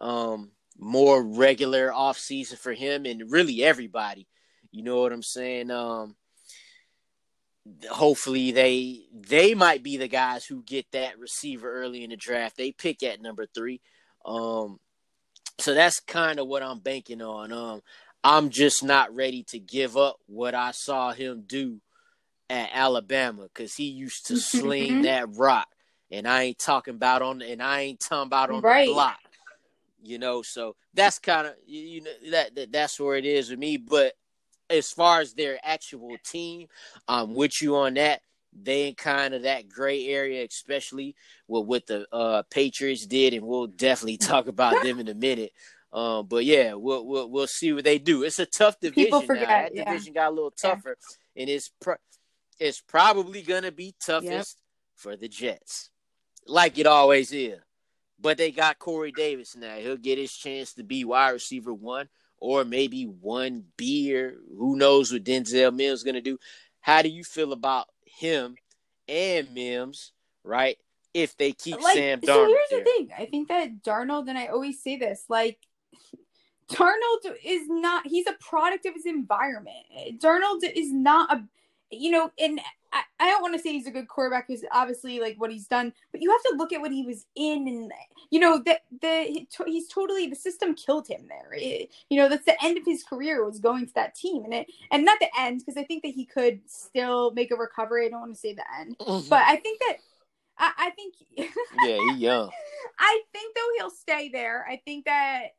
Um more regular off season for him and really everybody. You know what I'm saying? Um hopefully they they might be the guys who get that receiver early in the draft. They pick at number three. Um so that's kind of what I'm banking on. Um I'm just not ready to give up what I saw him do at Alabama because he used to sling Mhm. that rock. And I ain't talking about on and I ain't talking about on Right. the block. You know, so that's kind of you, you know that, that that's where it is with me. But as far as their actual team, I'm with you on that. They in kind of that gray area, especially with what the uh, Patriots did, and we'll definitely talk about them in a minute. Um, but yeah, we'll, we'll we'll see what they do. It's a tough division. People now. That yeah. division got a little Yeah. tougher, and it's pro- it's probably gonna be toughest for the Jets, like it always is. But they got Corey Davis now. He'll get his chance to be wide receiver one, or maybe one beer. who knows what Denzel Mims is gonna do. How do you feel about him and Mims, right? If they keep like, Sam so here's there. the thing. I think that Darnold, and I always say this, like Darnold is not. He's a product of his environment. Darnold is not a, you know, and I, I don't want to say he's a good quarterback because obviously like what he's done, but you have to look at what he was in, and you know that the he's totally the system killed him there. It- you know that's the end of his career was going to that team, and it and not the end because I think that he could still make a recovery. I don't want to say the end, but I think that I, I think yeah, he young. I think though he'll stay there. I think that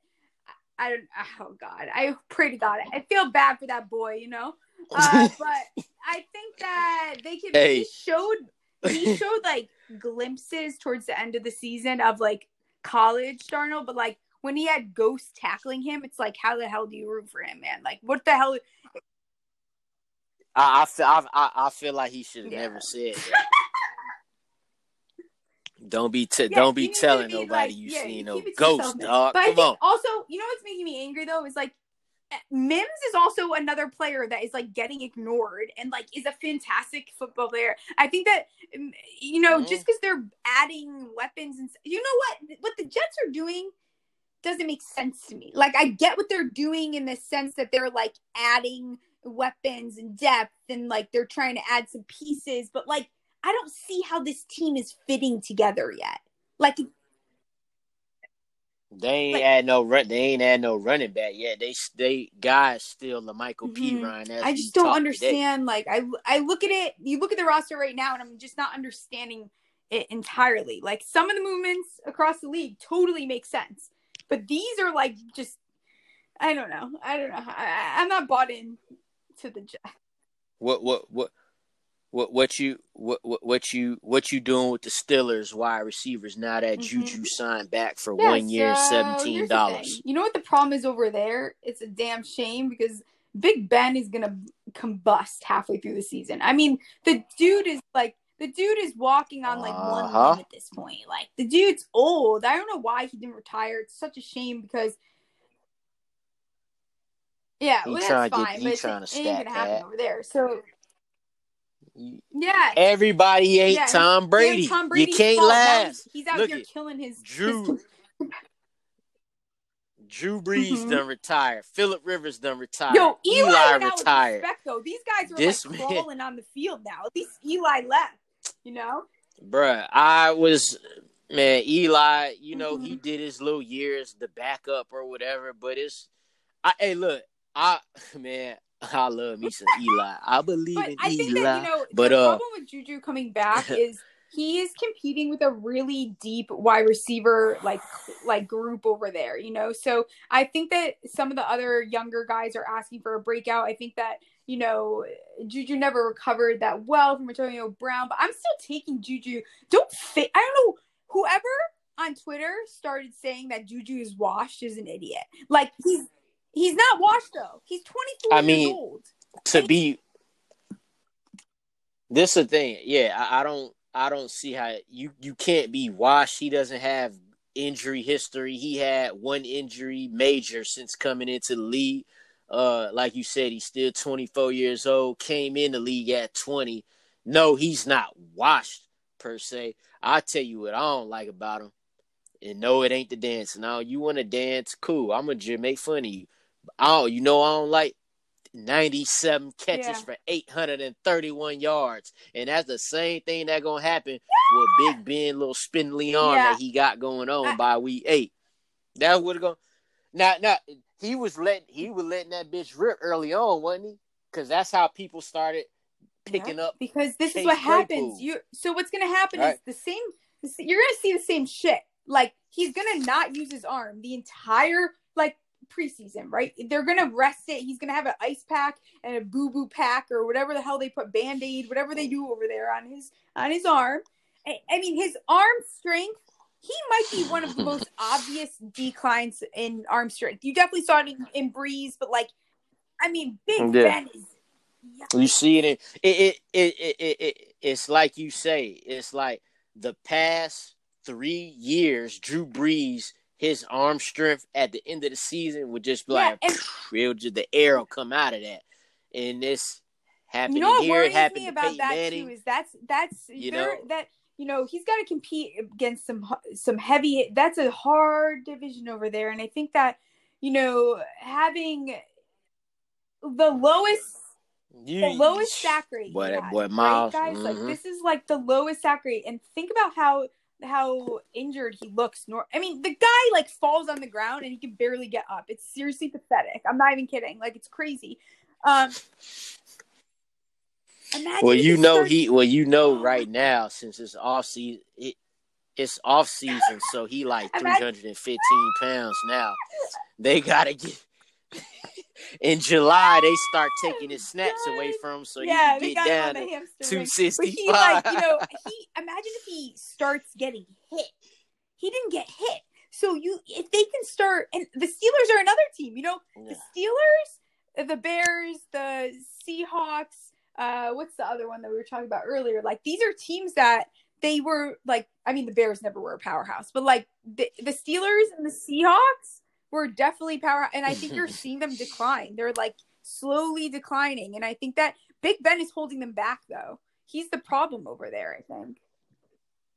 I don't. Oh God, I pray to God. I feel bad for that boy, you know. Uh, but I think that they can. Hey. He showed. He showed like glimpses towards the end of the season of like college Darnold, but like when he had ghosts tackling him, it's like, how the hell do you root for him, man? Like, what the hell? I, I feel I, I feel like he should have yeah. never said that. don't be t- yeah, don't be telling be nobody like, you yeah, seen no ghost, dog. But Come on. Also, you know what's making me angry though is like Mims is also another player that is like getting ignored and like is a fantastic football player. I think that mm, you know mm-hmm. just because they're adding weapons and you know what what the Jets are doing doesn't make sense to me. Like I get what they're doing in the sense that they're like adding weapons and depth and like they're trying to add some pieces, but like I don't see how this team is fitting together yet. Like they ain't like, add no run. They ain't had no running back yet. They they guys still the Michael mm-hmm. P. Ryan. I just don't understand. Today. Like I I look at it. You look at the roster right now, and I'm just not understanding it entirely. Like some of the movements across the league totally make sense, but these are like just I don't know. I don't know. I, I'm not bought in to the. Jets. What what what what what you what what you what you doing with the Steelers wide receivers now that mm-hmm. Juju signed back for yeah, one year, so seventeen dollars. You know what the problem is over there? It's a damn shame because Big Ben is gonna combust halfway through the season. I mean, the dude is like the dude is walking on like uh-huh. one leg at this point. Like the dude's old. I don't know why he didn't retire. It's such a shame because yeah, he well, that's fine, get, but it ain't gonna happen that. over there. So yeah. Everybody ate yeah, Tom Brady. Tom Brady. You can't laugh. He's out Look here killing his Drew. Drew Brees mm-hmm. done retired. Philip Rivers done retired. Yo, Eli, Eli retired. Respect, though. These guys are this like crawling on the field now. At least Eli left. You know, bruh. I was man. Eli. You know mm-hmm. he did his little years, the backup or whatever. But it's. I, hey, look. I man. I love me some Eli. I believe but in I think Eli. That, you know, but the uh, problem with Juju coming back is he is competing with a really deep wide receiver like like group over there, you know. So I think that some of the other younger guys are asking for a breakout. I think that you know Juju never recovered that well from Antonio Brown, but I'm still taking Juju. Don't fit. I don't know whoever on Twitter started saying that Juju is washed is an idiot. Like he's He's not washed though. He's 24 I mean, years old. To be this is the thing. Yeah, I, I, don't I don't see how you you can't be washed. He doesn't have injury history. He had one injury major since coming into the league. Uh like you said, he's still 24 years old, came in the league at 20. No, he's not washed per se. I tell you what I don't like about him. And no, it ain't the dance. Now you want to dance, cool. I'm gonna make fun of you. Oh, you know I don't like 97 catches yeah. for 831 yards. And that's the same thing that gonna happen with Big Ben little spindly arm yeah. that he got going on I... by week eight. That's what going now now he was letting he was letting that bitch rip early on, wasn't he? Because that's how people started picking yeah, up. Because this is what happens. You so what's gonna happen right. is the same. You're gonna see the same shit. Like he's gonna not use his arm the entire like preseason, right? They're gonna rest it. He's gonna have an ice pack and a boo boo pack or whatever the hell they put band aid, whatever they do over there on his on his arm. I, I mean, his arm strength. He might be one of the most obvious declines in arm strength. You definitely saw it in, in Brees, but like, I mean, Big yeah. Ben is. You see it, in, it, it, it, it, it, it's like you say, it's like the past three years, Drew Brees his arm strength at the end of the season would just be yeah, like and, just the air will come out of that. And this happened you know what here. Worries it happened me about that Manning. too is that's that's you know that you know he's got to compete against some some heavy. That's a hard division over there, and I think that you know having the lowest you, the lowest sack rate. What, what Miles? Right, guys, mm-hmm. like this is like the lowest sack rate, and think about how how injured he looks. Nor I mean, the guy like falls on the ground and he can barely get up. It's seriously pathetic. I'm not even kidding. Like it's crazy. Um, well, you know starts- he. Well, you know right now since it's off season, it, it's off season, so he like 315 pounds now. They gotta get in July they start taking his snaps away from him, so yeah, he can get down to two sixty five. Like, you know, he imagine if he starts getting hit. He didn't get hit. So you, if they can start, and the Steelers are another team. You know, yeah. the Steelers, the Bears, the Seahawks. Uh, what's the other one that we were talking about earlier? Like these are teams that they were like. I mean, the Bears never were a powerhouse, but like the, the Steelers and the Seahawks were definitely power. And I think you're seeing them decline. They're like slowly declining, and I think that Big Ben is holding them back though. He's the problem over there. I think.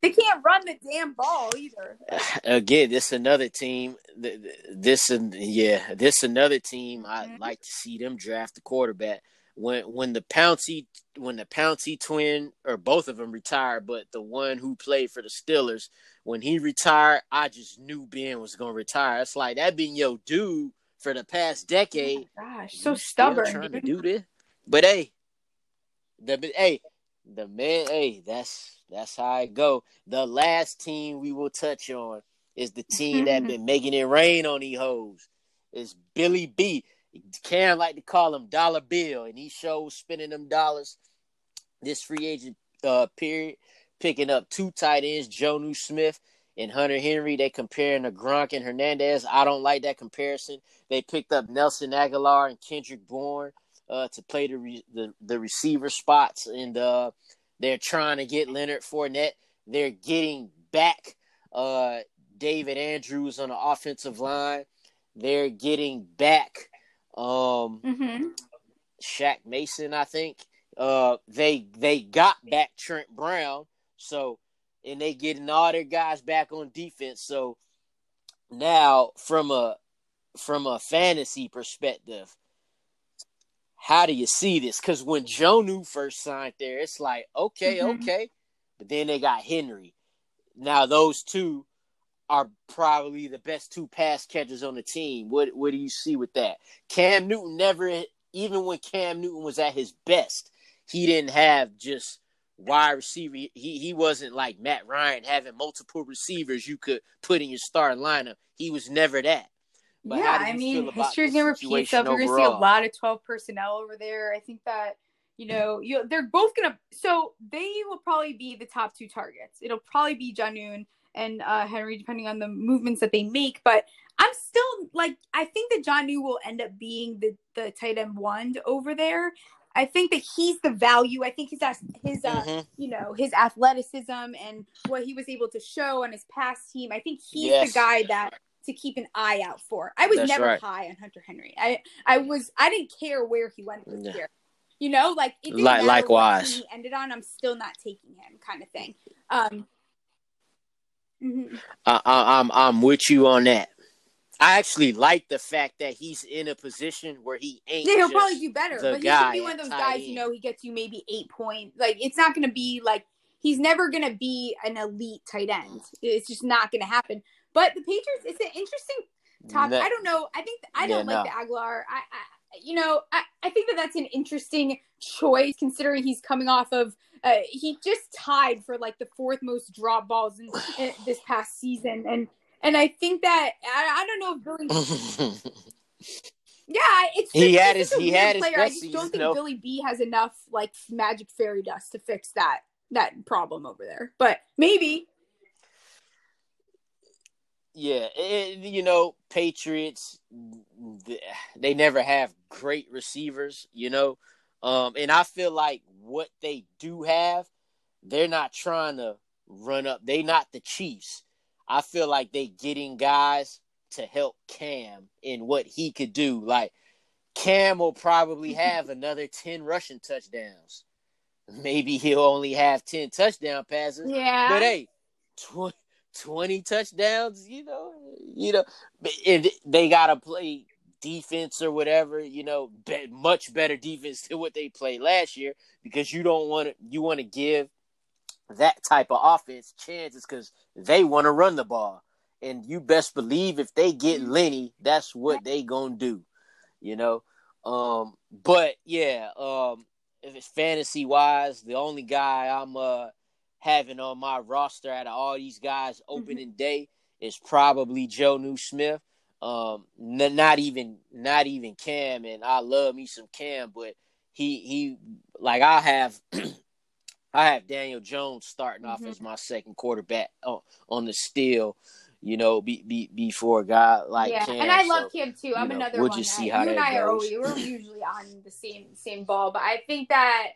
They can't run the damn ball either. Again, this another team. This and yeah, this another team. I'd mm-hmm. like to see them draft a quarterback. When when the Pouncey when the Pouncey twin or both of them retired, but the one who played for the Steelers when he retired, I just knew Ben was gonna retire. It's like that being your dude for the past decade. Oh gosh, so stubborn. Trying to do this, but hey, the hey, the man, hey, that's that's how I go. The last team we will touch on is the team that been making it rain on these hoes. It's Billy B. Karen like to call him Dollar Bill, and he shows spending them dollars this free agent uh, period, picking up two tight ends, Jonnu Smith and Hunter Henry. They comparing to Gronk and Hernandez. I don't like that comparison. They picked up Nelson Agholor and Kendrick Bourne uh, to play the, re- the the receiver spots, and uh, they're trying to get Leonard Fournette. They're getting back uh, David Andrews on the offensive line. They're getting back um, mm-hmm. Shaq Mason, I think. Uh, they they got back Trent Brown, so and they getting all their guys back on defense. So now, from a from a fantasy perspective, how do you see this? Because when Jonnu first signed there, it's like, okay, mm-hmm. okay. But then they got Henry. Now those two are probably the best two pass catchers on the team. What what do you see with that? Cam Newton never even when Cam Newton was at his best, he didn't have just wide receiver. He he wasn't like Matt Ryan having multiple receivers you could put in your starting lineup. He was never that. But yeah, I mean, history's gonna repeat itself. We're gonna see a lot of twelve personnel over there. I think that you know, you they're both gonna. So they will probably be the top two targets. It'll probably be Jonnu and uh, Henry, depending on the movements that they make. But I'm still like, I think that Jonnu will end up being the the tight end one over there. I think that he's the value. I think his his uh, mm-hmm. you know his athleticism and what he was able to show on his past team. I think he's yes. the guy that to keep an eye out for. I was That's never right. high on Hunter Henry. I I was I didn't care where he went this yeah. year. You know, like it didn't like, likewise. he ended on. I'm still not taking him, kind of thing. Um, mm-hmm. I, I, I'm I'm with you on that. I actually like the fact that he's in a position where he ain't. Yeah, he'll probably do better, but he should be one of those guys. You know, he gets you maybe eight points. Like it's not going to be like he's never going to be an elite tight end. It's just not going to happen. But the Patriots, it's an interesting topic. No. I don't know. I think I don't yeah, like no. the Agholor. I, I, you know, I, I think that that's an interesting choice considering he's coming off of. Uh, he just tied for like the fourth most drop balls in, in this past season, and and I think that I, I don't know if Billy. yeah, it's he had his he had player. his. I just don't think no. Billy B has enough like magic fairy dust to fix that that problem over there, but maybe yeah, it, you know, Patriots they never have great receivers, you know. Um and I feel like what they do have, they're not trying to run up. They not the Chiefs. I feel like they getting guys to help Cam in what he could do. Like Cam will probably have another 10 rushing touchdowns. Maybe he'll only have 10 touchdown passes. Yeah. But hey, 20 20 touchdowns, you know, you know, if they got to play defense or whatever, you know, be, much better defense than what they played last year because you don't want to you want to give that type of offense chances cuz they want to run the ball. And you best believe if they get mm-hmm. Lenny, that's what they going to do, you know. Um but yeah, um if it's fantasy wise, the only guy I'm uh having on my roster out of all these guys mm-hmm. opening mm-hmm. day is probably Jonnu Smith. Um, n- not even not even Cam, and I love me some Cam, but he he like I have I have Daniel Jones starting mm-hmm. off as my second quarterback on, on the steal. you know, be, be before God like yeah. Cam. And I love Cam too. I'm know, another we'll one. Just see how you and I goes. are we're usually on the same same ball, but I think that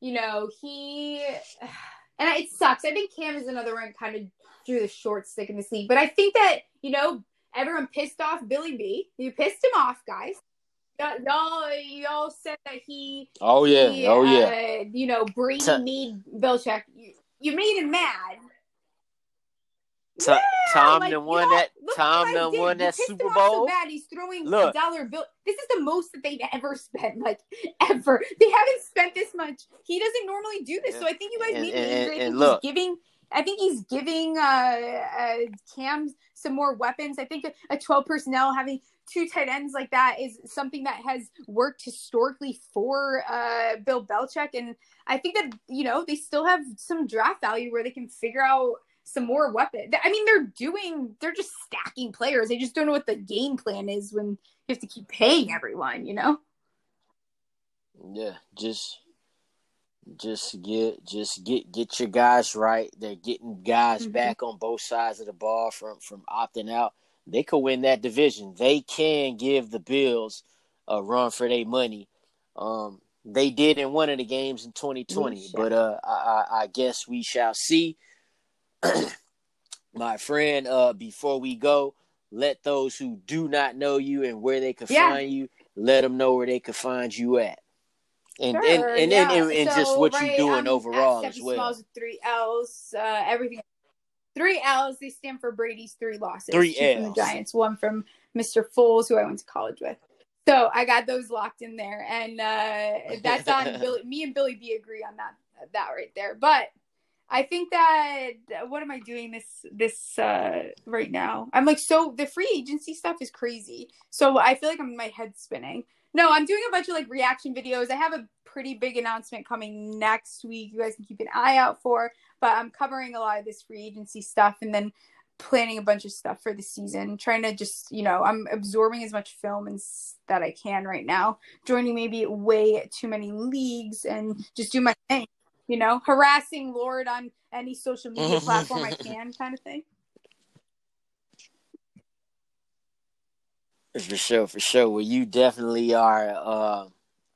you know he and it sucks. I think Cam is another one kind of drew the short stick in this league, but I think that you know everyone pissed off Billy B. You pissed him off, guys. Y'all, y'all said that he. Oh yeah, he, oh yeah. Uh, you know, Brady T- made Belichick. You, you made him mad. T- yeah, Tom like, you know, that. Tom done won that Super Bowl. So bad. He's throwing look. dollar bill. This is the most that they've ever spent, like ever. They haven't spent this much. He doesn't normally do this, so I think you guys and, me and look, giving. I think he's giving uh, uh, Cam some more weapons. I think a, a 12 personnel having two tight ends like that is something that has worked historically for uh, Bill Belichick. And I think that, you know, they still have some draft value where they can figure out some more weapons. I mean, they're doing, they're just stacking players. They just don't know what the game plan is when you have to keep paying everyone, you know? Yeah, just just get just get get your guys right. They're getting guys mm-hmm. back on both sides of the ball from from opting out. They could win that division. They can give the Bills a run for their money. Um, they did in one of the games in 2020, but uh, I, I guess we shall see. My friend, uh, before we go, let those who do not know you and where they can yeah. find you, let them know where they can find you at and sure, and and, yeah. and, and, so, just what right, you're doing I'm overall as well. Smalls with three L's, uh, everything. Three L's. They stand for Brady's three losses. Three L's. from the Giants. One from Mr. Foles, who I went to college with. So I got those locked in there, and uh, that's on Billy. Me and Billy B agree on that that right there. But I think that what am I doing this this uh, right now? I'm like so the free agency stuff is crazy. So I feel like I'm my head spinning. No, I'm doing a bunch of like reaction videos. I have a pretty big announcement coming next week. You guys can keep an eye out for. But I'm covering a lot of this free agency stuff and then planning a bunch of stuff for the season. Trying to just, you know, I'm absorbing as much film as that I can right now. Joining maybe way too many leagues and just do my thing. You know, harassing Lord on any social media platform I can, kind of thing. For sure, for sure. Well, you definitely are uh,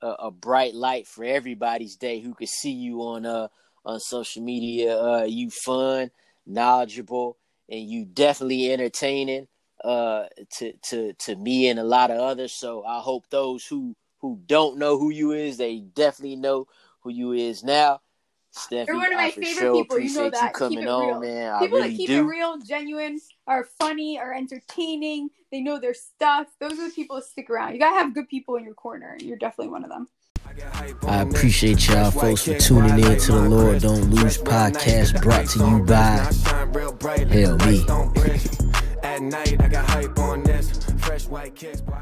a, a, bright light for everybody's day who can see you on uh on social media. Uh, you fun, knowledgeable, and you definitely entertaining uh to to to me and a lot of others. So I hope those who who don't know who you is, they definitely know who you is now. Stephanie, You're one of my I favorite sure people. You know that. You coming on, man. People really that keep do. it real, genuine, are funny, are entertaining. They know their stuff. Those are the people that stick around. You gotta have good people in your corner. You're definitely one of them. I appreciate y'all folks for tuning in to the Lord Don't Lose podcast brought to you by Hell Me. At night, I got hype on this. Fresh white kicks, boy,